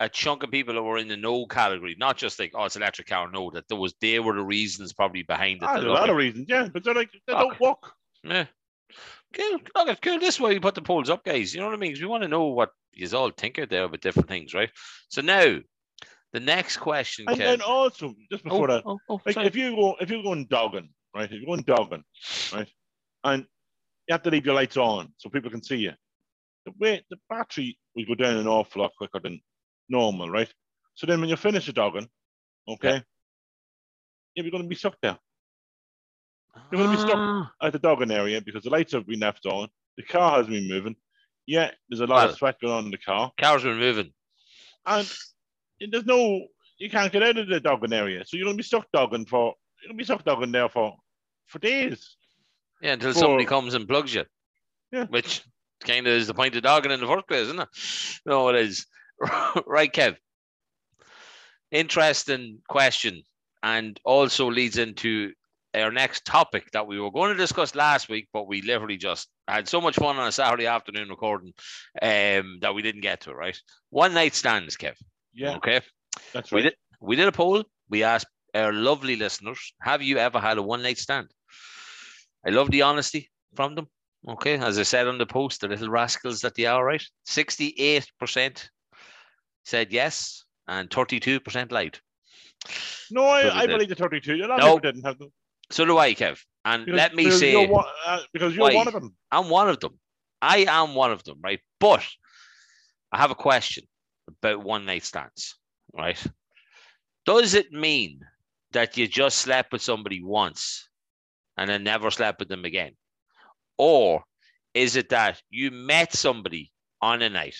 a chunk of people that were in the no category, not just like oh it's electric car, no, that there was they were the reasons probably behind it. ah, there's a lot of reasons, yeah, but they're like they Fuck. don't walk. yeah. Cool. Look, it's cool. This way we put the polls up, guys. You know what I mean? 'Cause we want to know what you all think out there about different things, right? So now, the next question, And Kev. then also, just oh, before oh, that, oh, oh, like if you go if you're going dogging, right? If you're going dogging, right, and you have to leave your lights on so people can see you. The way the battery will go down an awful lot quicker than normal, right? So then when you finish the dogging, okay, yeah. you're going to be stuck there you're gonna be stuck. Ah, at the dogging area because the lights have been left on. The car has been moving. Yeah, there's a lot Well- of sweat going on in the car, Cars been moving. and there's no you can't get out of the dogging area, so you're gonna be stuck dogging for you're gonna be stuck dogging there for for days. Yeah, until For- somebody comes and plugs you. Yeah. Which kind of is the point of dogging in the first place, isn't it? No, it is. right, Kev. Interesting question, and also leads into our next topic that we were going to discuss last week, but we literally just had so much fun on a Saturday afternoon recording um, that we didn't get to it, right? One night stands, Kev. Yeah, Okay. that's We right. did we did a poll. We asked our lovely listeners, have you ever had a one night stand? I love the honesty from them. Okay, as I said on the post, the little rascals that they are, right? 68% said yes, and 32% lied. No, I, I believe the 32. A lot No. didn't have them. So do I, Kev. And Because- let me say, you're one, uh, because you're Why? one of them. I'm one of them. I am one of them, right? But I have a question about one night stands, right? Does it mean that you just slept with somebody once and then never slept with them again? Or is it that you met somebody on a night,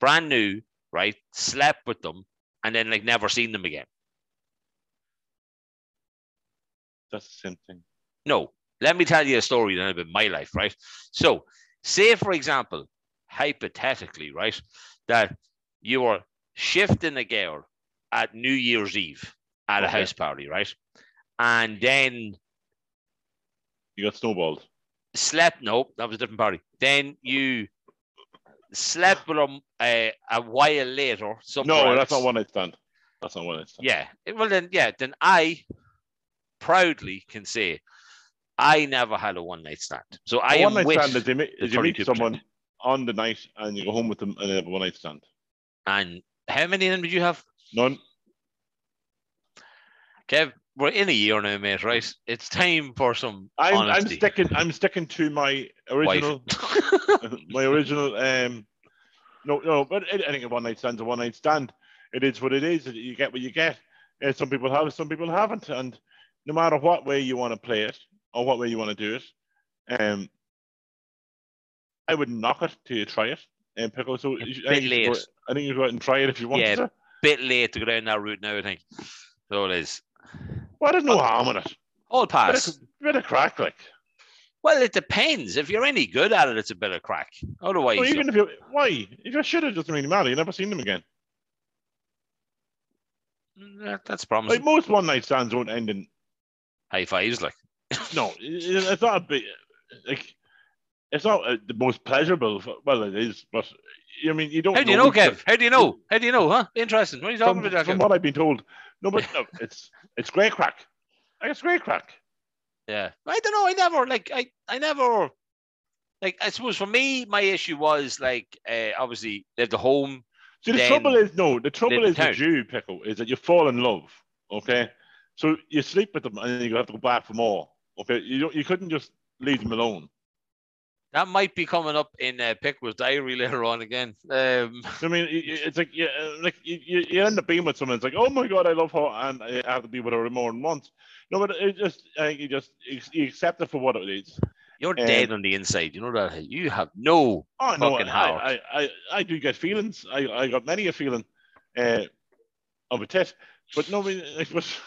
brand new, right? Slept with them and then like never seen them again? That's the same thing. No, let me tell you a story then about my life, right? So, say for example, hypothetically, right, that you were shifting a girl at New Year's Eve at a house party, right? And then You got snowballed. slept, no, that was a different party. Then you slept with them uh, a while later. No, that's else. not one night stand. That's not one night stand. Yeah. Well, then, yeah, then I proudly can say I never had a one night stand. So I one night stand is you meet, is you meet someone on the night and you go home with them and they have a one night stand. and how many of them did you have? None. Kev, we're in a year now, mate, right? It's time for some I'm, I'm sticking. I'm sticking to my original. my original. Um, no, no, but I I think a one night stand's a one night stand. It is what it is. You get what you get. Uh, some people have, some people haven't, and no matter what way you want to play it or what way you want to do it, um, I wouldn't knock it you try it. And pickle. So you I bit think, you go. I think you go out and try it if you want Yeah. to. Bit late to go down that route now, I think. So it is. Well, there's no harm in it. All Bit pass. of, bit of crack, like. Well, it depends. If you're any good at it, it's a bit of crack. Otherwise, you're- even if you why if you're shit, it doesn't really matter. You never seen them again. That- that's promising. Like most one night stands won't end in High fives, like. no. It's not a big like. It's not uh, the most pleasurable. Well, it is, but I mean, you don't. How do you know, Kev? How do you know? How do you know, huh? Interesting. What are you talking From, about, from what I've been told, no, but no, it's it's great crack. It's great crack. Yeah. I don't know. I never, like, I, I never, like, I suppose for me, my issue was, like, uh, obviously, lived at home. See, the trouble is no. The trouble is with you, pickle, is that you fall in love. Okay, so you sleep with them and then you have to go back for more. Okay, you. You couldn't just leave them alone. That might be coming up in uh, Pickle's diary later on again. Um, I mean, it- it- it's like yeah, like you, you end up being with someone. It's like, oh my god, I love her, and I have to be with her more than once. No, but it just, I think you just you accept it for what it is. you're Um, dead on the inside. You know that. You have no. Oh no, Fucking I, heart. I, I, I do get feelings. I, I got many a feeling uh, of a tit, but no, I mean, like, but,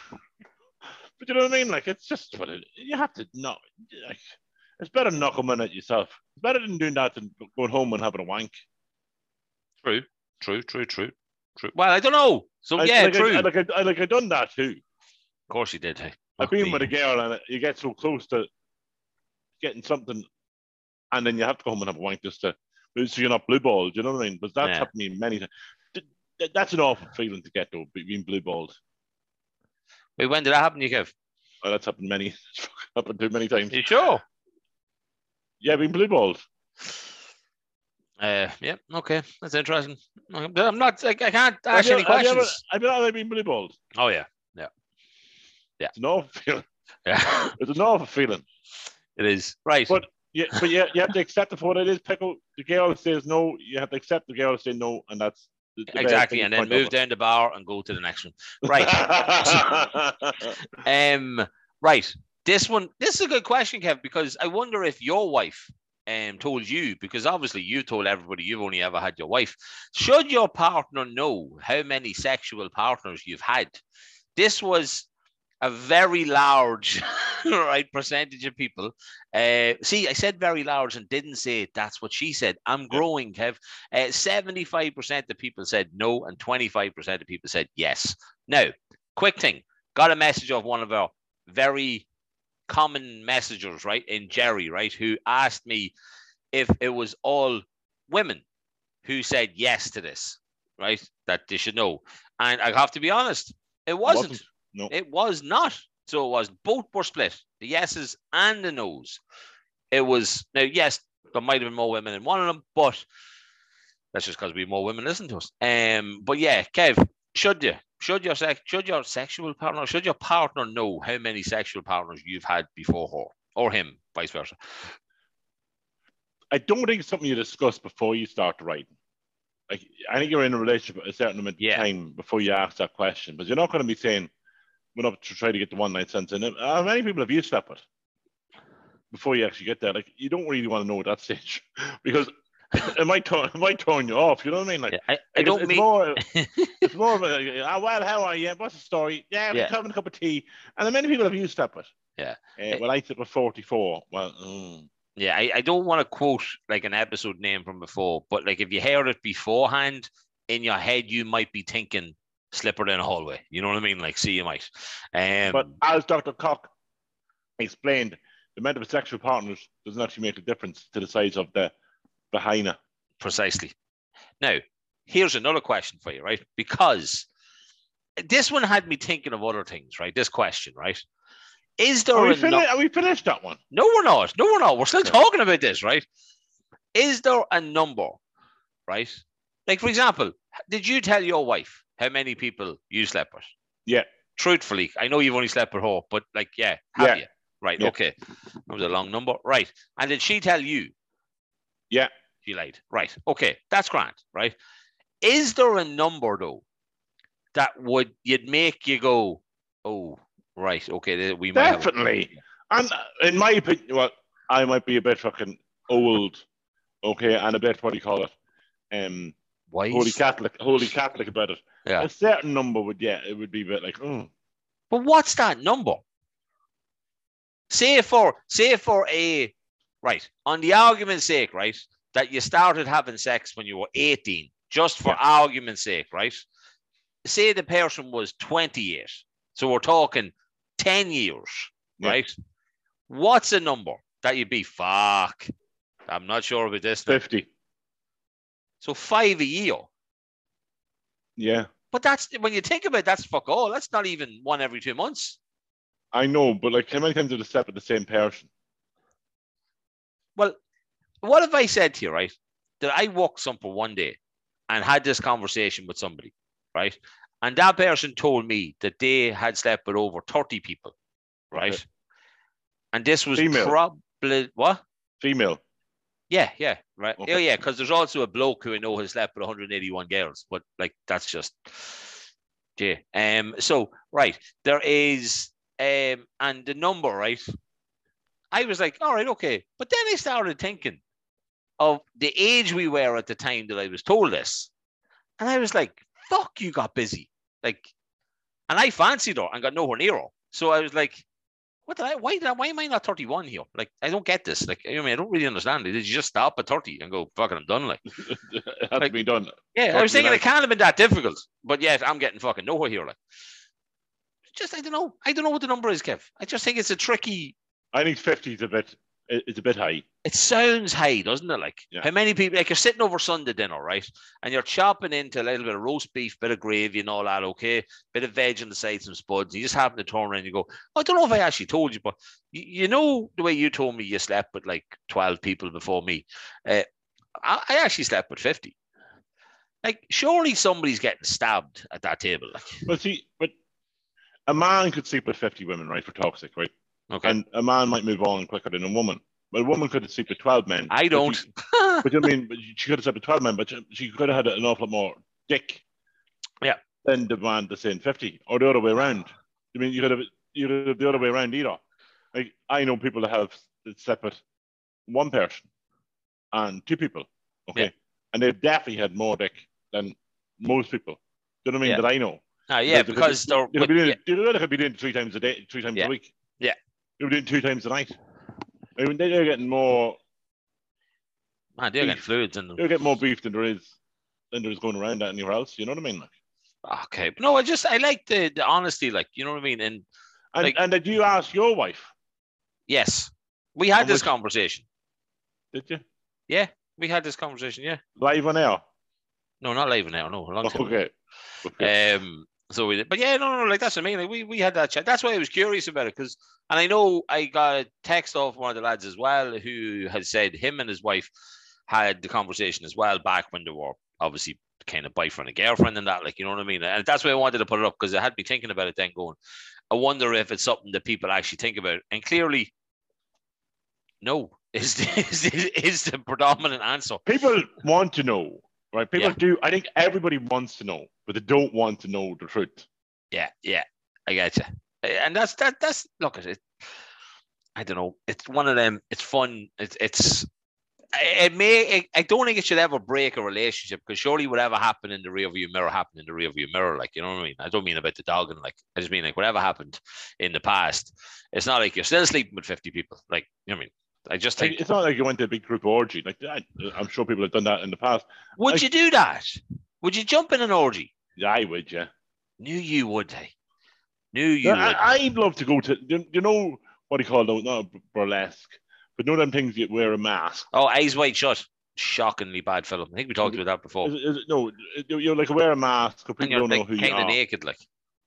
but you know what I mean? Like, it's just what it, you have to know. Like, it's better knock them in at yourself. It's better than doing that than going home and having a wank. True, true, true, true, true. Well, I don't know. So I- yeah, like, true. I, like, I, like I done that too. of course you did. Hey. I've been with a girl and you get so close to getting something, and then you have to go home and have a wank just to, so you're not blue balled. You know what I mean? But that's Yeah. happened to me many times. Th- th- That's an awful feeling to get though, being blue balled. Wait, when did that happen, you, Kev? Oh, that's happened many, happened too many times. You sure? Yeah, been blue balled. Uh, yeah, okay, that's interesting. I'm not. I, I can't ask you any ever- have you ever- questions. Have you ever been blue balled? Oh yeah, yeah, yeah. It's an awful feeling. yeah, It's an awful feeling. it is right. But- Yeah, but yeah, you have to accept it for what it is. Pickle. The girl says no. You have to accept the girl says no, and that's the, the exactly, and then move down the bar and go to the next one. Right. Um, right. This one, this is a good question, Kev, because I wonder if your wife um told you, because obviously you told everybody you've only ever had your wife. Should your partner know how many sexual partners you've had? This was a very large right percentage of people. Uh, see, I said very large and didn't say it. that's what she said. I'm growing, Kev. Uh, 75% of people said no, and 25% of people said yes. Now, quick thing got a message of one of our very common messengers, right, in Jerry, right, who asked me if it was all women who said yes to this, right, that they should know. And I have to be honest, it wasn't. Wasn't. No. It was not. So it was both were split, the yeses and the nos. It was now, yes, there might have been more women in one of them, but that's just because we have more women listen to us. Um, but yeah, Kev, should you? Should your sex should your sexual partner should your partner know how many sexual partners you've had before her or him, vice versa? I don't think it's something you discuss before you start writing. Like I think you're in a relationship at a certain amount Yeah. of time before you ask that question, but you're not going to be saying, "Went up to try to get the one night sense in And How many people have you slept with before you actually get there. Like you don't really want to know at that stage because it might turn it might turn you off. You know what I mean? Like Yeah, I, I don't it's mean more it's more of a ah, well, how are you? What's the story? Yeah, we're Yeah. having a cup of tea. And then many people have you slept with. Yeah. Uh, well, I slept with 44. Well, mm. Yeah, I, I don't want to quote like an episode name from before, but like if you heard it beforehand in your head, you might be thinking slipper down a hallway. You know what I mean? Like, see, you might. Um, But as Dr. Cock explained, the amount of sexual partners doesn't actually make a difference to the size of the vagina. precisely. Now, here's another question for you, right? Because this one had me thinking of other things, right? This question, right? Is there Are we, are we finished that one? No, we're not. No, we're not. We're still Okay. talking about this, right? Is there a number, right? Like, for example, did you tell your wife how many people you slept with? Yeah. Truthfully, I know you've only slept with her, but like, yeah, have Yeah. you? Right. Yeah. Okay. That was a long number. Right. And did she tell you? Yeah. She lied. Right. Okay. That's grand. Right. Is there a number though that would you'd make you go, oh, right, okay, we might Definitely. And uh, in my opinion, well, I might be a bit fucking old, okay, and a bit, what do you call it? Um, Holy Catholic, holy Catholic about it. Yeah. A certain number would, yeah, it would be a bit like, oh, But what's that number? Say for say for a right on the argument's sake, right, that you started having sex when you were 18, just for Yeah. argument's sake, right? Say the person was 28. So we're talking 10 years, Yeah. right? What's a number that you'd be fuck? I'm not sure about this. now. 50. So five a year. Yeah, But that's when you think about it, that's fuck all. That's not even one every two months. I know, but like, how many times did I slept with the same person? Well, what if I said to you, right, that I walked somewhere one day and had this conversation with somebody, right? And that person told me that they had slept with over 30 people, right? Okay. And this was Female. probably what? Female. Yeah, yeah, right. Okay. Oh, yeah, because there's also a bloke who I know has slept with 181 girls, but like that's just yeah. Um. So right, there is um, and the number right. I was like, all right, okay, but then I started thinking of the age we were at the time that I was told this, and I was like, fuck, you got busy, like, and I fancied her and got nowhere near her. So I was like, what did I? Why did I, Why am I not thirty one here? Like, I don't get this. Like, I mean, I don't really understand it. Did you just stop at thirty and go, fucking, I'm done? Like, it has Like- to be done. yeah, I was thinking it can't have been that difficult, but yet I'm getting fucking nowhere here. Like, just I don't know. I don't know what the number is, Kev. I just think it's a tricky. I think 50 is a bit, it- it's a bit high. It sounds high, doesn't it? Like Yeah. how many people? Like you're sitting over Sunday dinner, right? And you're chopping into a little bit of roast beef, bit of gravy, and all that. Okay, bit of veg on the side, some spuds. You just happen to turn around and you go, I don't know if I actually told you, but you, know the way you told me you slept with like twelve people before me. Uh, I, I actually slept with fifty. Like, surely somebody's getting stabbed at that table. Like, But see, but a man could sleep with 50 women, right, for toxic, right? Okay, And a man might move on quicker than a woman. But a woman could have slept with 12 men. I don't. she- But you know what I mean, but she could have slept with 12 men, but she- she could have had an awful lot more dick. Yeah. Than the man that's in 50, or the other way around. I mean, you could have, you could have the other way around either. Like, I know people that have slept with one person and two people, okay? Yeah. And they've definitely had more dick than most people. Do you know what I mean? Yeah. That I know. Ah, yeah, They because they're. They could, be but- doing, they could be doing three times a day, three times Yeah. a week. They were doing two times a night. I mean, they're getting more. Man, they're getting fluids in them. They're getting more beef than there is than there is going around anywhere else. You know what I mean? Like, Okay, but no, I just I like the, the honesty, like you know what I mean. And and Like- and did you ask your wife? yes, we had this which- conversation. Did you Yeah, We had this conversation. Yeah, live on air? no, not live now. No, a long time. Okay. okay. Um, so we did, but yeah, no, no, like that's what I mean. Like we we had that chat. That's why I was curious about it because, and I know I got a text off one of the lads as well who had said him and his wife had the conversation as well back when they were obviously kind of boyfriend and girlfriend and that, like you know what I mean. And that's why I wanted to put it up because I had me thinking about it then, going, I wonder if it's something that people actually think about. And clearly, no, is the, is the, is the predominant answer. People want to know, right? People Yeah. do. I think everybody wants to know, but they don't want to know the truth. Yeah, yeah, I get you. Eh, and that's that. That's look at it. I don't know. It's one of them. It's fun. It's it's. It may. It, I don't think it should ever break a relationship because surely whatever happened in the rear view mirror happened in the rear view mirror. Like you know what I mean. I don't mean about the dog and like. I just mean like whatever happened in the past. It's not like you're still sleeping with fifty people. Like you know what I mean. I just think. it's not like you went to a big group orgy. Like I, I'm sure people have done that in the past. Would like- you do that? Would you jump in an orgy? I would. Yeah. Knew you would. Hey. Knew you Yeah, would. I, I'd love to go to. You, you know what do you call those? Not burlesque, but know them things you wear a mask. oh, eyes wide shut. Shockingly bad film. I think we talked about that before. Is, it- is it, no, you- you're like wear a mask, and people don't know who you of are. naked, like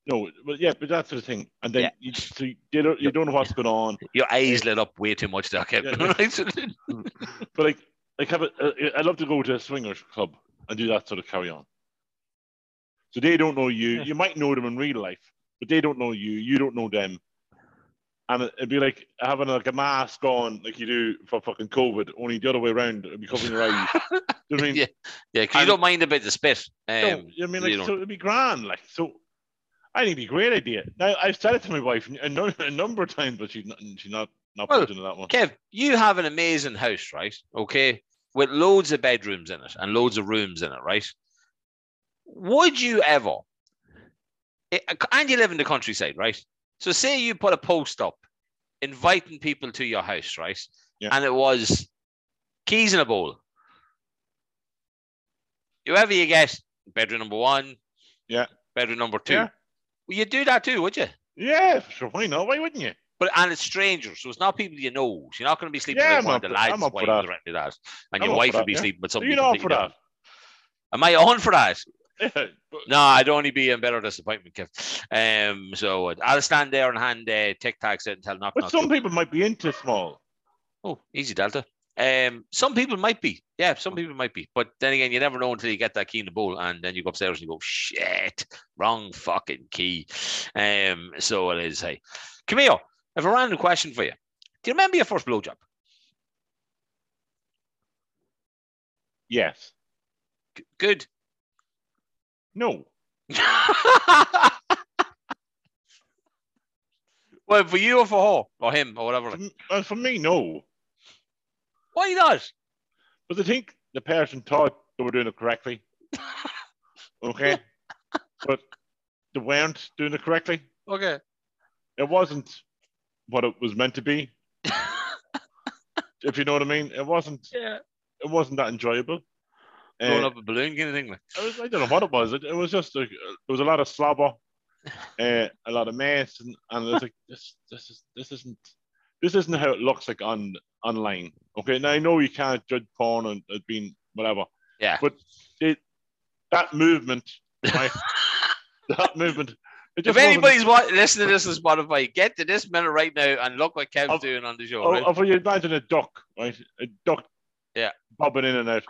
No, but yeah, but that's the thing. And then Yeah. you, so you, you don't you don't know what's going on. your eyes lit up way too much. Kevin. Yeah. But like, like have a, uh, I'd love to go to a swingers club and do that sort of carry on. So they don't know you. You might know them in real life, but they don't know you. You don't know them. And it- it'd be like having like a mask on, like you do for fucking COVID, only the other way around. It'd be covering your eyes. You know what I mean? Yeah. yeah, because you don't mind about the spit. Um, No, I mean, like, don't- so it'd be grand. Like, so I think it'd be a great idea. Now, I've said it to my wife a, nu- a number of times, but she's not, she's not, not Well, into that one. Kev, you have an amazing house, right? Okay, with loads of bedrooms in it and loads of rooms in it, right? Would you ever? And you live in the countryside, right? So, say you put a post up inviting people to your house, right? Yeah. And it was keys in a bowl. Whoever you get, bedroom number one, Yeah. bedroom number two. Yeah. Well, you'd do that too, would you? Yeah, sure. Why not? Why wouldn't you? But and it's strangers, so it's not people you know. So you're not going to be sleeping Yeah, with one of the lads' I'm up for wives that. or anything like that. And I'm your wife would be yeah. sleeping with Are somebody. you not for that? Am I on for that? No, I'd only be in better disappointment, Kev. Um, so I'll stand there and hand uh, Tic Tacs out and tell knock but knock. some people might be into small. Oh, easy Delta. Um, some people might be, yeah, some people might be, but then again, you never know until you get that key in the bowl, and then you go upstairs and you go, shit, wrong fucking key. Um, so it is. Hey, Camille, I have a random question for you. Do you remember your first blowjob? Yes. G- Good. No. well, for you or for her or him or whatever. For, uh, for me, no. Why not? But I think the person thought they were doing it correctly. Okay. but they weren't doing it correctly. Okay. It wasn't what it was meant to be. if you know what I mean. It wasn't. Yeah. It wasn't that enjoyable. Blowing Uh, up a balloon kind of thing. Like. I, was, I don't know what it was. It, it was just like, there was a lot of slobber, uh, a lot of mess, and, and it was like this. This is this isn't this isn't how it looks like on online. Okay, now I know you can't judge porn and it being whatever, Yeah. but it that movement, right? that movement. If anybody's wa- listening to this on Spotify, get to this minute right now and look what Kev's Of- doing on the show. Right? you imagine a duck, right? A duck, Yeah. bobbing in and out.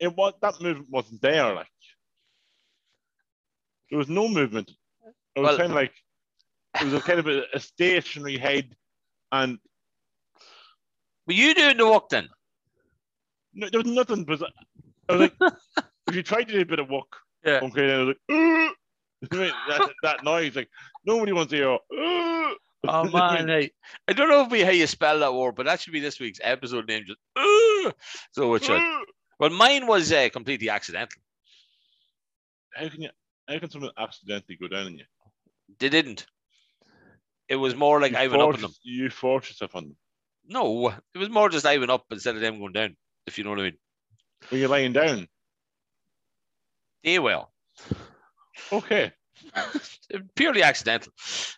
It was that movement wasn't there. Like there was no movement. It was Well- kind of like it was a kind of a, a stationary head, and Were you doing the walk then? no, there was nothing. But I was like, if you tried to do a bit of work, Yeah. okay, then I was like. I mean, that, that noise, like nobody wants to hear. "Ugh." Oh man, hey. I don't know if we how you spell that word, but that should be this week's episode name. Just so it should. Well, mine was uh, completely accidental. How can you? How can someone accidentally go down on you? They didn't. It was more like you I went up on them. You forced yourself on them. No, it was more just I went up instead of them going down. If you know what I mean. Were you're lying down. They will. Okay. Purely accidental.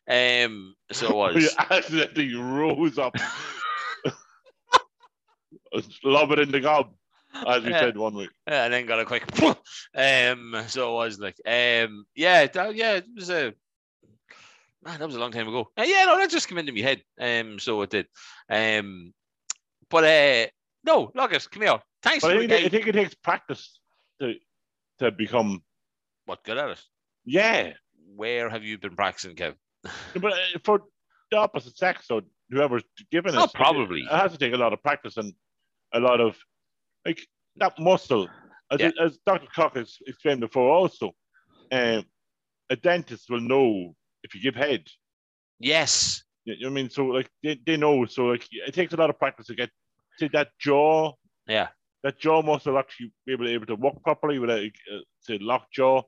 Um, so it was. You accidentally rose up. Lob it in the gob, as we said one week. and then got a quick um so it was like um yeah that, yeah it was a man that was a long time ago. Uh, yeah no that just came into my head um so it did. Um but uh no Lucas, come here. Thanks But I think, the I think it takes practice to to become. what good at it? Yeah, where have you been practicing Kev? But uh, for the opposite sex so whoever's given it, Oh, probably. it has to take a lot of practice and a lot of like that muscle. As, Yeah. as Dr. Cock has explained before, also, um, a dentist will know if you give head. yes You know what I mean? So like they, they know. So like it takes a lot of practice to get to that jaw. Yeah. That jaw muscle actually be able, able to walk properly without uh, say lock jaw.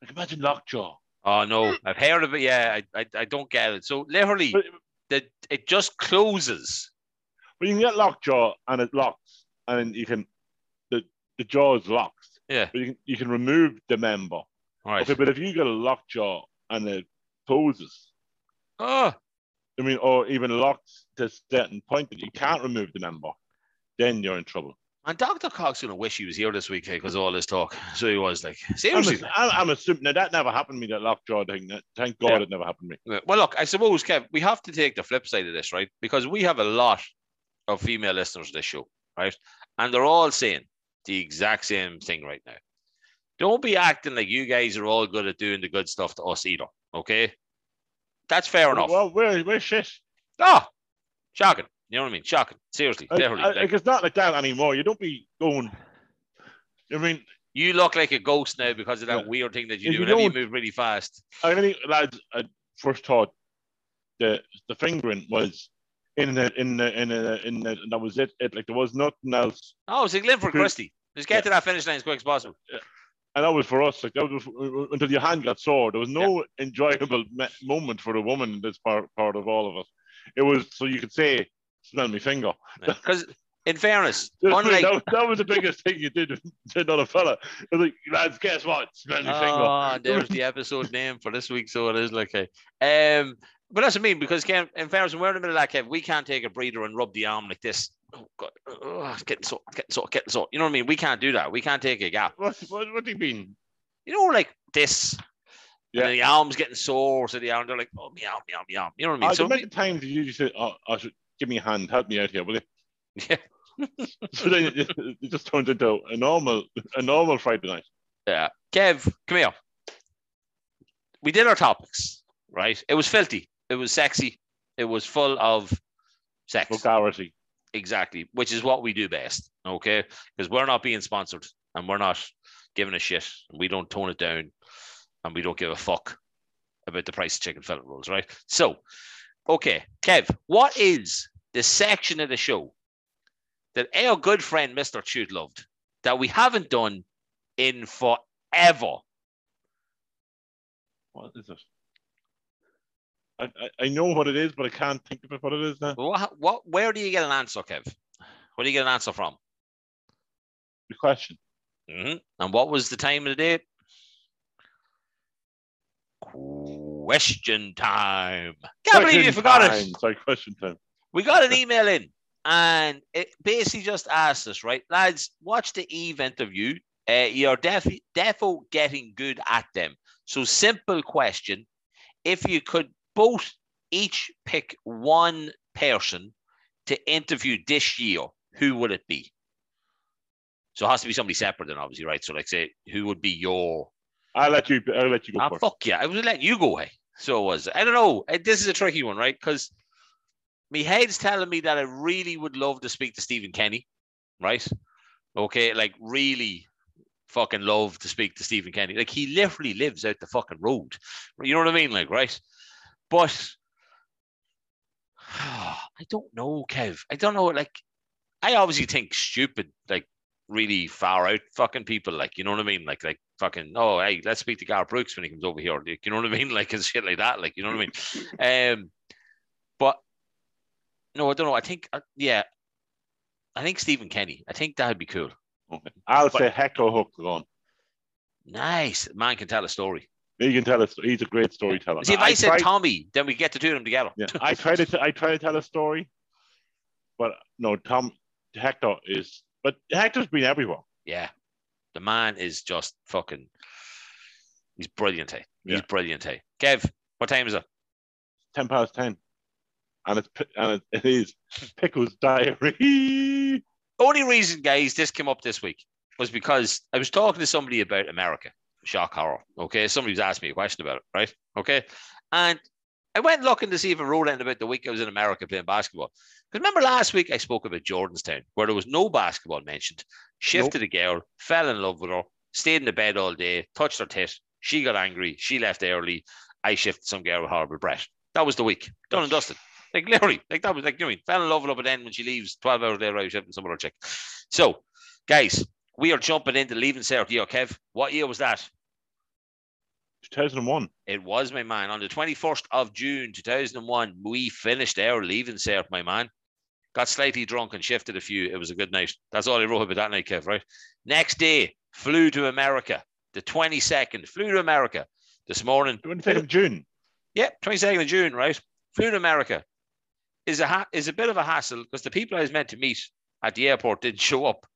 Like imagine lock jaw. oh no I've heard of it yeah I, I, I don't get it so literally But, that it just closes but you can get lock jaw and it locks, and you can the jaw is locked. yeah But you can you can remove the member. Right. Okay, but if you get a locked jaw and it closes, oh I mean, or even locked to a certain point that you can't remove the member, then you're in trouble. And Dr. Cox's gonna wish he was here this week eh, because of all this talk. So he was like, seriously. I'm, I'm assuming now that never happened to me. That lockjaw thing. That, thank God Yeah. it never happened to me. Well, look, I suppose, Kev, we have to take the flip side of this, right? Because we have a lot of female listeners to this show, right? And they're all saying the exact same thing right now. Don't be acting like you guys are all good at doing the good stuff to us either. Okay. That's fair enough. Well, where where's shit? oh, shocking. You know what I mean? Shocking. Seriously. I, literally. I, Like, like, it's not like that anymore. You don't be going. I mean, you look like a ghost now because of that Yeah. weird thing that you If do you you move really fast. I think lads, I first thought the the fingering was in the in the in the in the, that was it. It like there was nothing else, Oh, it's a Linford Good. Christie. Just get Yeah. to that finish line as quick as possible. and that was for us. Like that was until your hand got sore. There was no enjoyable me- moment for the woman in this part part of all of us. It was so you could say, "Smell me finger." Because, in fairness, that, unlike that was the biggest thing you did to another fella. It was like, lads, guess what? Smell me finger. Oh, there's the episode name for this week, so it is like a. Um, but that's what I mean because Kev, in fairness, we're in the middle of that, Kev, we can't take a breather and rub the arm like this. Oh God, oh, it's getting sore, getting sore, getting sore. You know what I mean? We can't do that. We can't take a gap. What, what, what do you mean? You know, like this. Yeah. And the arm's getting sore, so the arm they're like, oh meow, meow, meow. You know what I mean? Uh, so many times you just say, "Oh, I should give me a hand, help me out here, will you?" Yeah. so then it, it just turns into a normal, a normal Friday night. Yeah. Kev, come here. We did our topics, right? It was filthy. It was sexy. It was full of sex. Vulgarity. Exactly, which is what we do best. Okay. Because we're not being sponsored and we're not giving a shit. We don't tone it down and we don't give a fuck about the price of chicken fillet rolls, right? So, okay, Kev, what is the section of the show that our good friend Mr. Chute loved that we haven't done in forever? What is it? I, I, I know what it is, but I can't think of what it is now. What, what, where do you get an answer, Kev? Where do you get an answer from? The question. hmm And what was the time of the day? Question time. Can't believe you forgot time. it. Sorry, question time. We got an email in and it basically just asked us, right, lads, watch the Eve interview. Uh, you're def- defo getting good at them. So, simple question: If you could both each pick one person to interview this year, who would it be? So it has to be somebody separate, then obviously, right? So, like, say, who would be your? I'll let you. I'll let you go Ah, first. fuck yeah! I was letting you go. Hey, so it was. I don't know. This is a tricky one, right? Because my head's telling me that I really would love to speak to Stephen Kenny, right? Okay, like really fucking love to speak to Stephen Kenny. Like he literally lives out the fucking road. You know what I mean? Like, right? But I don't know, Kev. I don't know. Like, I obviously think stupid, like really far out fucking people. Like, you know what I mean? Like, like fucking. Oh, hey, let's speak to Gar Brooks when he comes over here. Like, you know what I mean? Like, and shit like that. Like, you know what I mean? Um, but no, I don't know. I think, uh, yeah, I think Stephen Kenny. I think that'd be cool. Okay. I'll But- say Hector Ó hEochagáin. Nice man can tell a story. He can tell us. He's a great storyteller. See, if I, said tried, Tommy, then we get to do them together. yeah, I try to. T- I try to tell a story, but no, Tom Hector is. But Hector's been everywhere. Yeah. The man is just fucking he's brilliant, hey. He's Yeah. brilliant, hey. Kev, what time is it? Ten past ten, and it's and it, it is Pickle's diary. Only reason, guys, this came up this week was because I was talking to somebody about America. Shock horror. Okay. somebody's asked me a question about it, right? Okay. And I went looking to see if I wrote in about the week I was in America playing basketball. Because remember last week I spoke about Jordanstown, where there was no basketball mentioned. Shifted a girl, fell in love with her, stayed in the bed all day, touched her tit. She got angry. She left early. I shifted some girl with horrible breath. That was the week. Done and dusted. Like literally, like that was like you know, fell in love with her, but then when she leaves, 12 hours later, I was shifting some other chick. So, guys, we are jumping into leaving cert year, Kev. What year was that? 2001. It was, my man. On the 21st of June, 2001, we finished our leaving cert, my man. Got slightly drunk and shifted a few. It was a good night. That's all I wrote about that night, Kev, right? Next day, flew to America. The 22nd, flew to America this morning. 22nd of June. Yeah, 22nd of June, right? Flew to America. Is a ha- is a bit of a hassle because the people I was meant to meet at the airport didn't show up.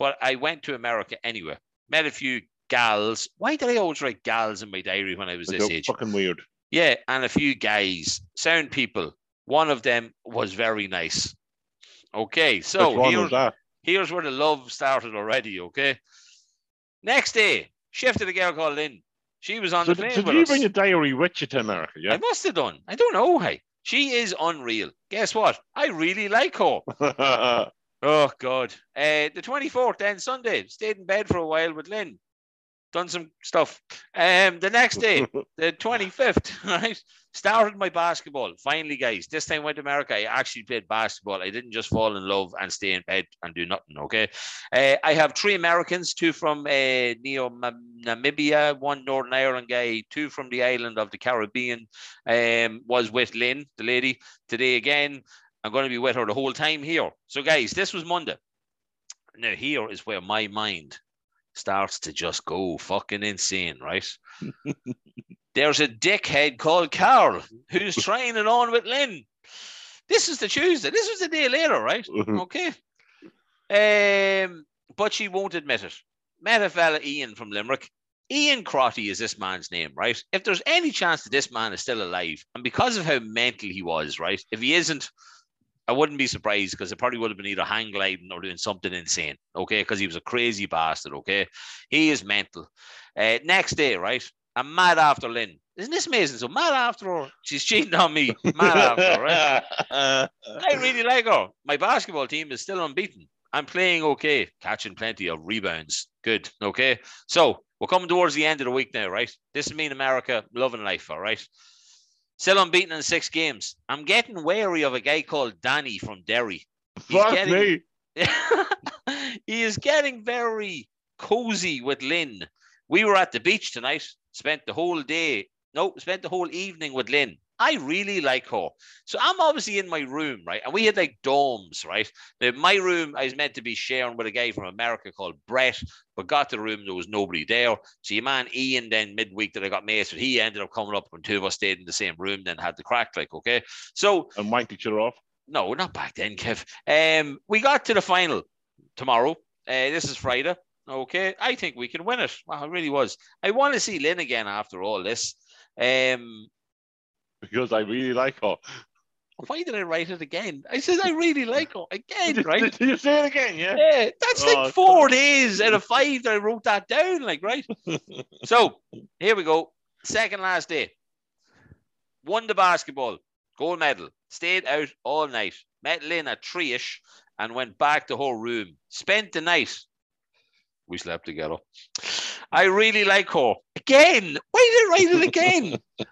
But I went to America anyway. Met a few gals. Why did I always write gals in my diary when I was this age? fucking weird. Yeah, and a few guys, sound people. One of them was very nice. Okay, so one here's, where the love started already. Okay. Next day, shifted a girl called Lynn. She was on So, the did plane so did you us. bring your diary with you to America? Yeah, I must have done. I don't know. Hey, she is unreal. Guess what? I really like her. Oh God. Uh, the twenty fourth, then Sunday, stayed in bed for a while with Lynn. Done some stuff. Um, the next day, the twenty fifth, right? Started my basketball. Finally, guys, this time went to America. I actually played basketball. I didn't just fall in love and stay in bed and do nothing. Okay. Uh, I have three Americans, two from uh, Neo Namibia, one Northern Ireland guy, two from the island of the Caribbean. Um, was with Lynn, the lady. Today again, I'm going to be with her the whole time here. So, guys, this was Monday. Now, here is where my mind starts to just go fucking insane, right? There's a dickhead called Carl who's training on with Lynn. This is the Tuesday. This was the day later, right? Okay. Um, but she won't admit it. Met a fella, Ian from Limerick. Ian Crotty is this man's name, right? If there's any chance that this man is still alive, and because of how mental he was, right? If he isn't, I wouldn't be surprised because it probably would have been either hang gliding or doing something insane, okay? Because he was a crazy bastard, okay? He is mental. Uh, next day, right? I'm mad after Lynn. Isn't this amazing? So mad after her. She's cheating on me. Mad after her, right? I really like her. My basketball team is still unbeaten. I'm playing okay, catching plenty of rebounds. Good. Okay. So we're coming towards the end of the week now, right? This is me in America, loving life, all right? Still unbeaten in six games. I'm getting wary of a guy called Danny from Derry. He's Fuck getting- me. he is getting very cozy with Lynn. We were at the beach tonight, spent the whole day, no, spent the whole evening with Lynn. I really like her. So I'm obviously in my room, right? And we had like dorms, right? Now, my room, I was meant to be sharing with a guy from America called Brett, but got the room, there was nobody there. So your man Ian, then midweek that I got mates with, he ended up coming up and two of us stayed in the same room, then had the crack, like, okay? So And wanked each other off. No, not back then, Kev. Um, we got to the final tomorrow. Uh, this is Friday. Okay, I think we can win it. Wow, it really was. I want to see Lynn again after all this. Um, because I really like her. Why did I write it again? I said I really like her again, right? Did you say it again? Yeah. Yeah, that's Oh, like four days out of five that I wrote that down, like right. so here we go. Second last day. Won the basketball, gold medal. Stayed out all night. Met Lynn at three-ish and went back to her room. Spent the night. We slept together. I really like her. Again. Why did I write it again?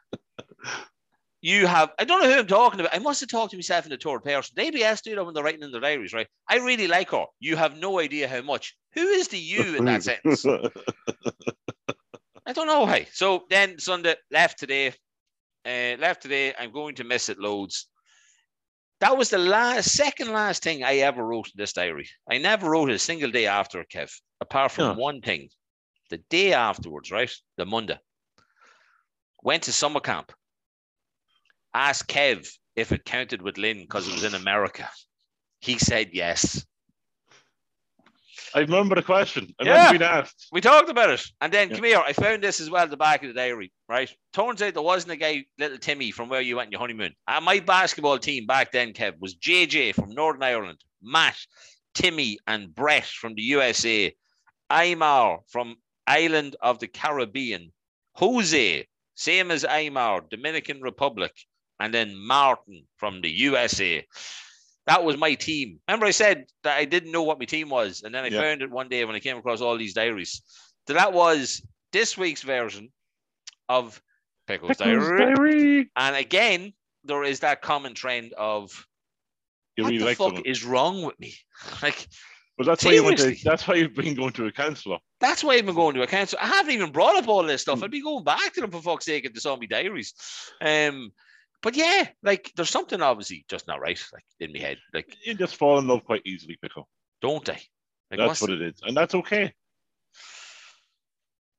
you have, I don't know who I'm talking about. I must have talked to myself in the third person. The ABS that when they're writing in their diaries, right? I really like her. You have no idea how much. Who is the you in that sentence? I don't know why. So then Sunday left today. Uh, left today. I'm going to miss it loads. That was the last, second last thing I ever wrote in this diary. I never wrote it a single day after Kev, apart from Yeah. one thing. The day afterwards, right? The Monday. Went to summer camp. Asked Kev if it counted with Lynn because it was in America. He said yes. I remember the question. I Yeah. remember being asked. We talked about it. And then Yeah. come here. I found this as well at the back of the diary, right? Turns out there wasn't a guy, little Timmy, from where you went on your honeymoon. Uh, my basketball team back then, Kev, was JJ from Northern Ireland, Matt, Timmy, and Brett from the USA, Aymar from Island of the Caribbean, Jose, same as Aymar, Dominican Republic, and then Martin from the USA. That was my team. Remember, I said that I didn't know what my team was, and then I Yeah. found it one day when I came across all these diaries. So that was this week's version of Pickles, Pickles Diary. diary. And again, there is that common trend of You what really the like fuck someone. is wrong with me? Like Well, that's why you went to. That's why you've been going to a counsellor. that's why I've been going to a counsellor. I haven't even brought up all this stuff. I'd be going back to them for fuck's sake if they saw me diaries. Um, but yeah, like there's something obviously just not right, like in my head. Like, You just fall in love quite easily, Pickle. don't they? Like, That's what it is, and that's okay.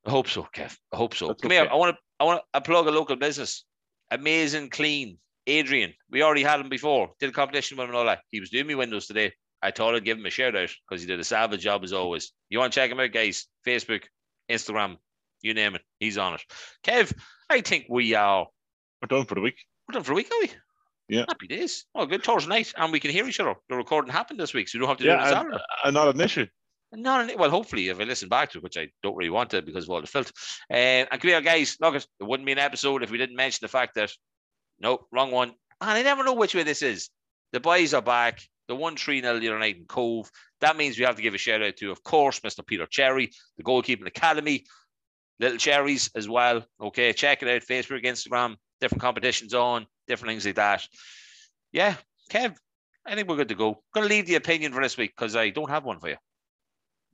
I hope so, Kev. I hope so. That's Come here. I want to. I want to plug a local business. Amazing clean. Adrian. We already had him before. Did a competition with him and all that. He was doing me windows today. I thought I'd give him a shout out because he did a savage job as always. You want to check him out, guys? Facebook, Instagram, you name it. He's on it. Kev, I think we are. We're done for the week. We're done for a week, are we? Yeah. Happy days. Oh, good Thursday night, and we can hear each other. The recording happened this week, so you don't have to do it on Yeah, Saturday. and not an issue. Not an, well, hopefully, if I listen back to it, which I don't really want to because of all the filth. Uh, and come here, guys. Look, it it wouldn't be an episode if we didn't mention the fact that, nope, wrong one. And I never know which way this is. The boys are back. The 1 3 0 the other night in Cobh. That means we have to give a shout out to, of course, Mr. Peter Cherry, the goalkeeping academy, Little Cherries as well. Okay, check it out Facebook, Instagram, different competitions on, different things like that. Yeah, Kev, I think we're good to go. Going to leave the opinion for this week because I don't have one for you.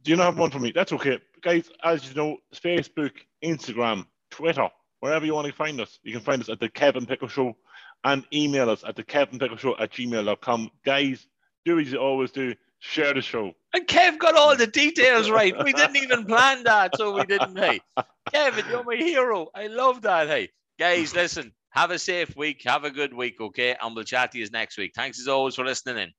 Do you not have one for me? That's okay. Guys, as you know, Facebook, Instagram, Twitter, wherever you want to find us, you can find us at the Kevin Pickle Show and email us at the Kevin Pickle Show at gmail.com. Guys, do as you always do, share the show. And Kev got all the details right. We didn't even plan that, so we didn't. Hey, Kevin, you're my hero. I love that. Hey, guys, listen, have a safe week. Have a good week, okay? And we'll chat to you next week. Thanks as always for listening in.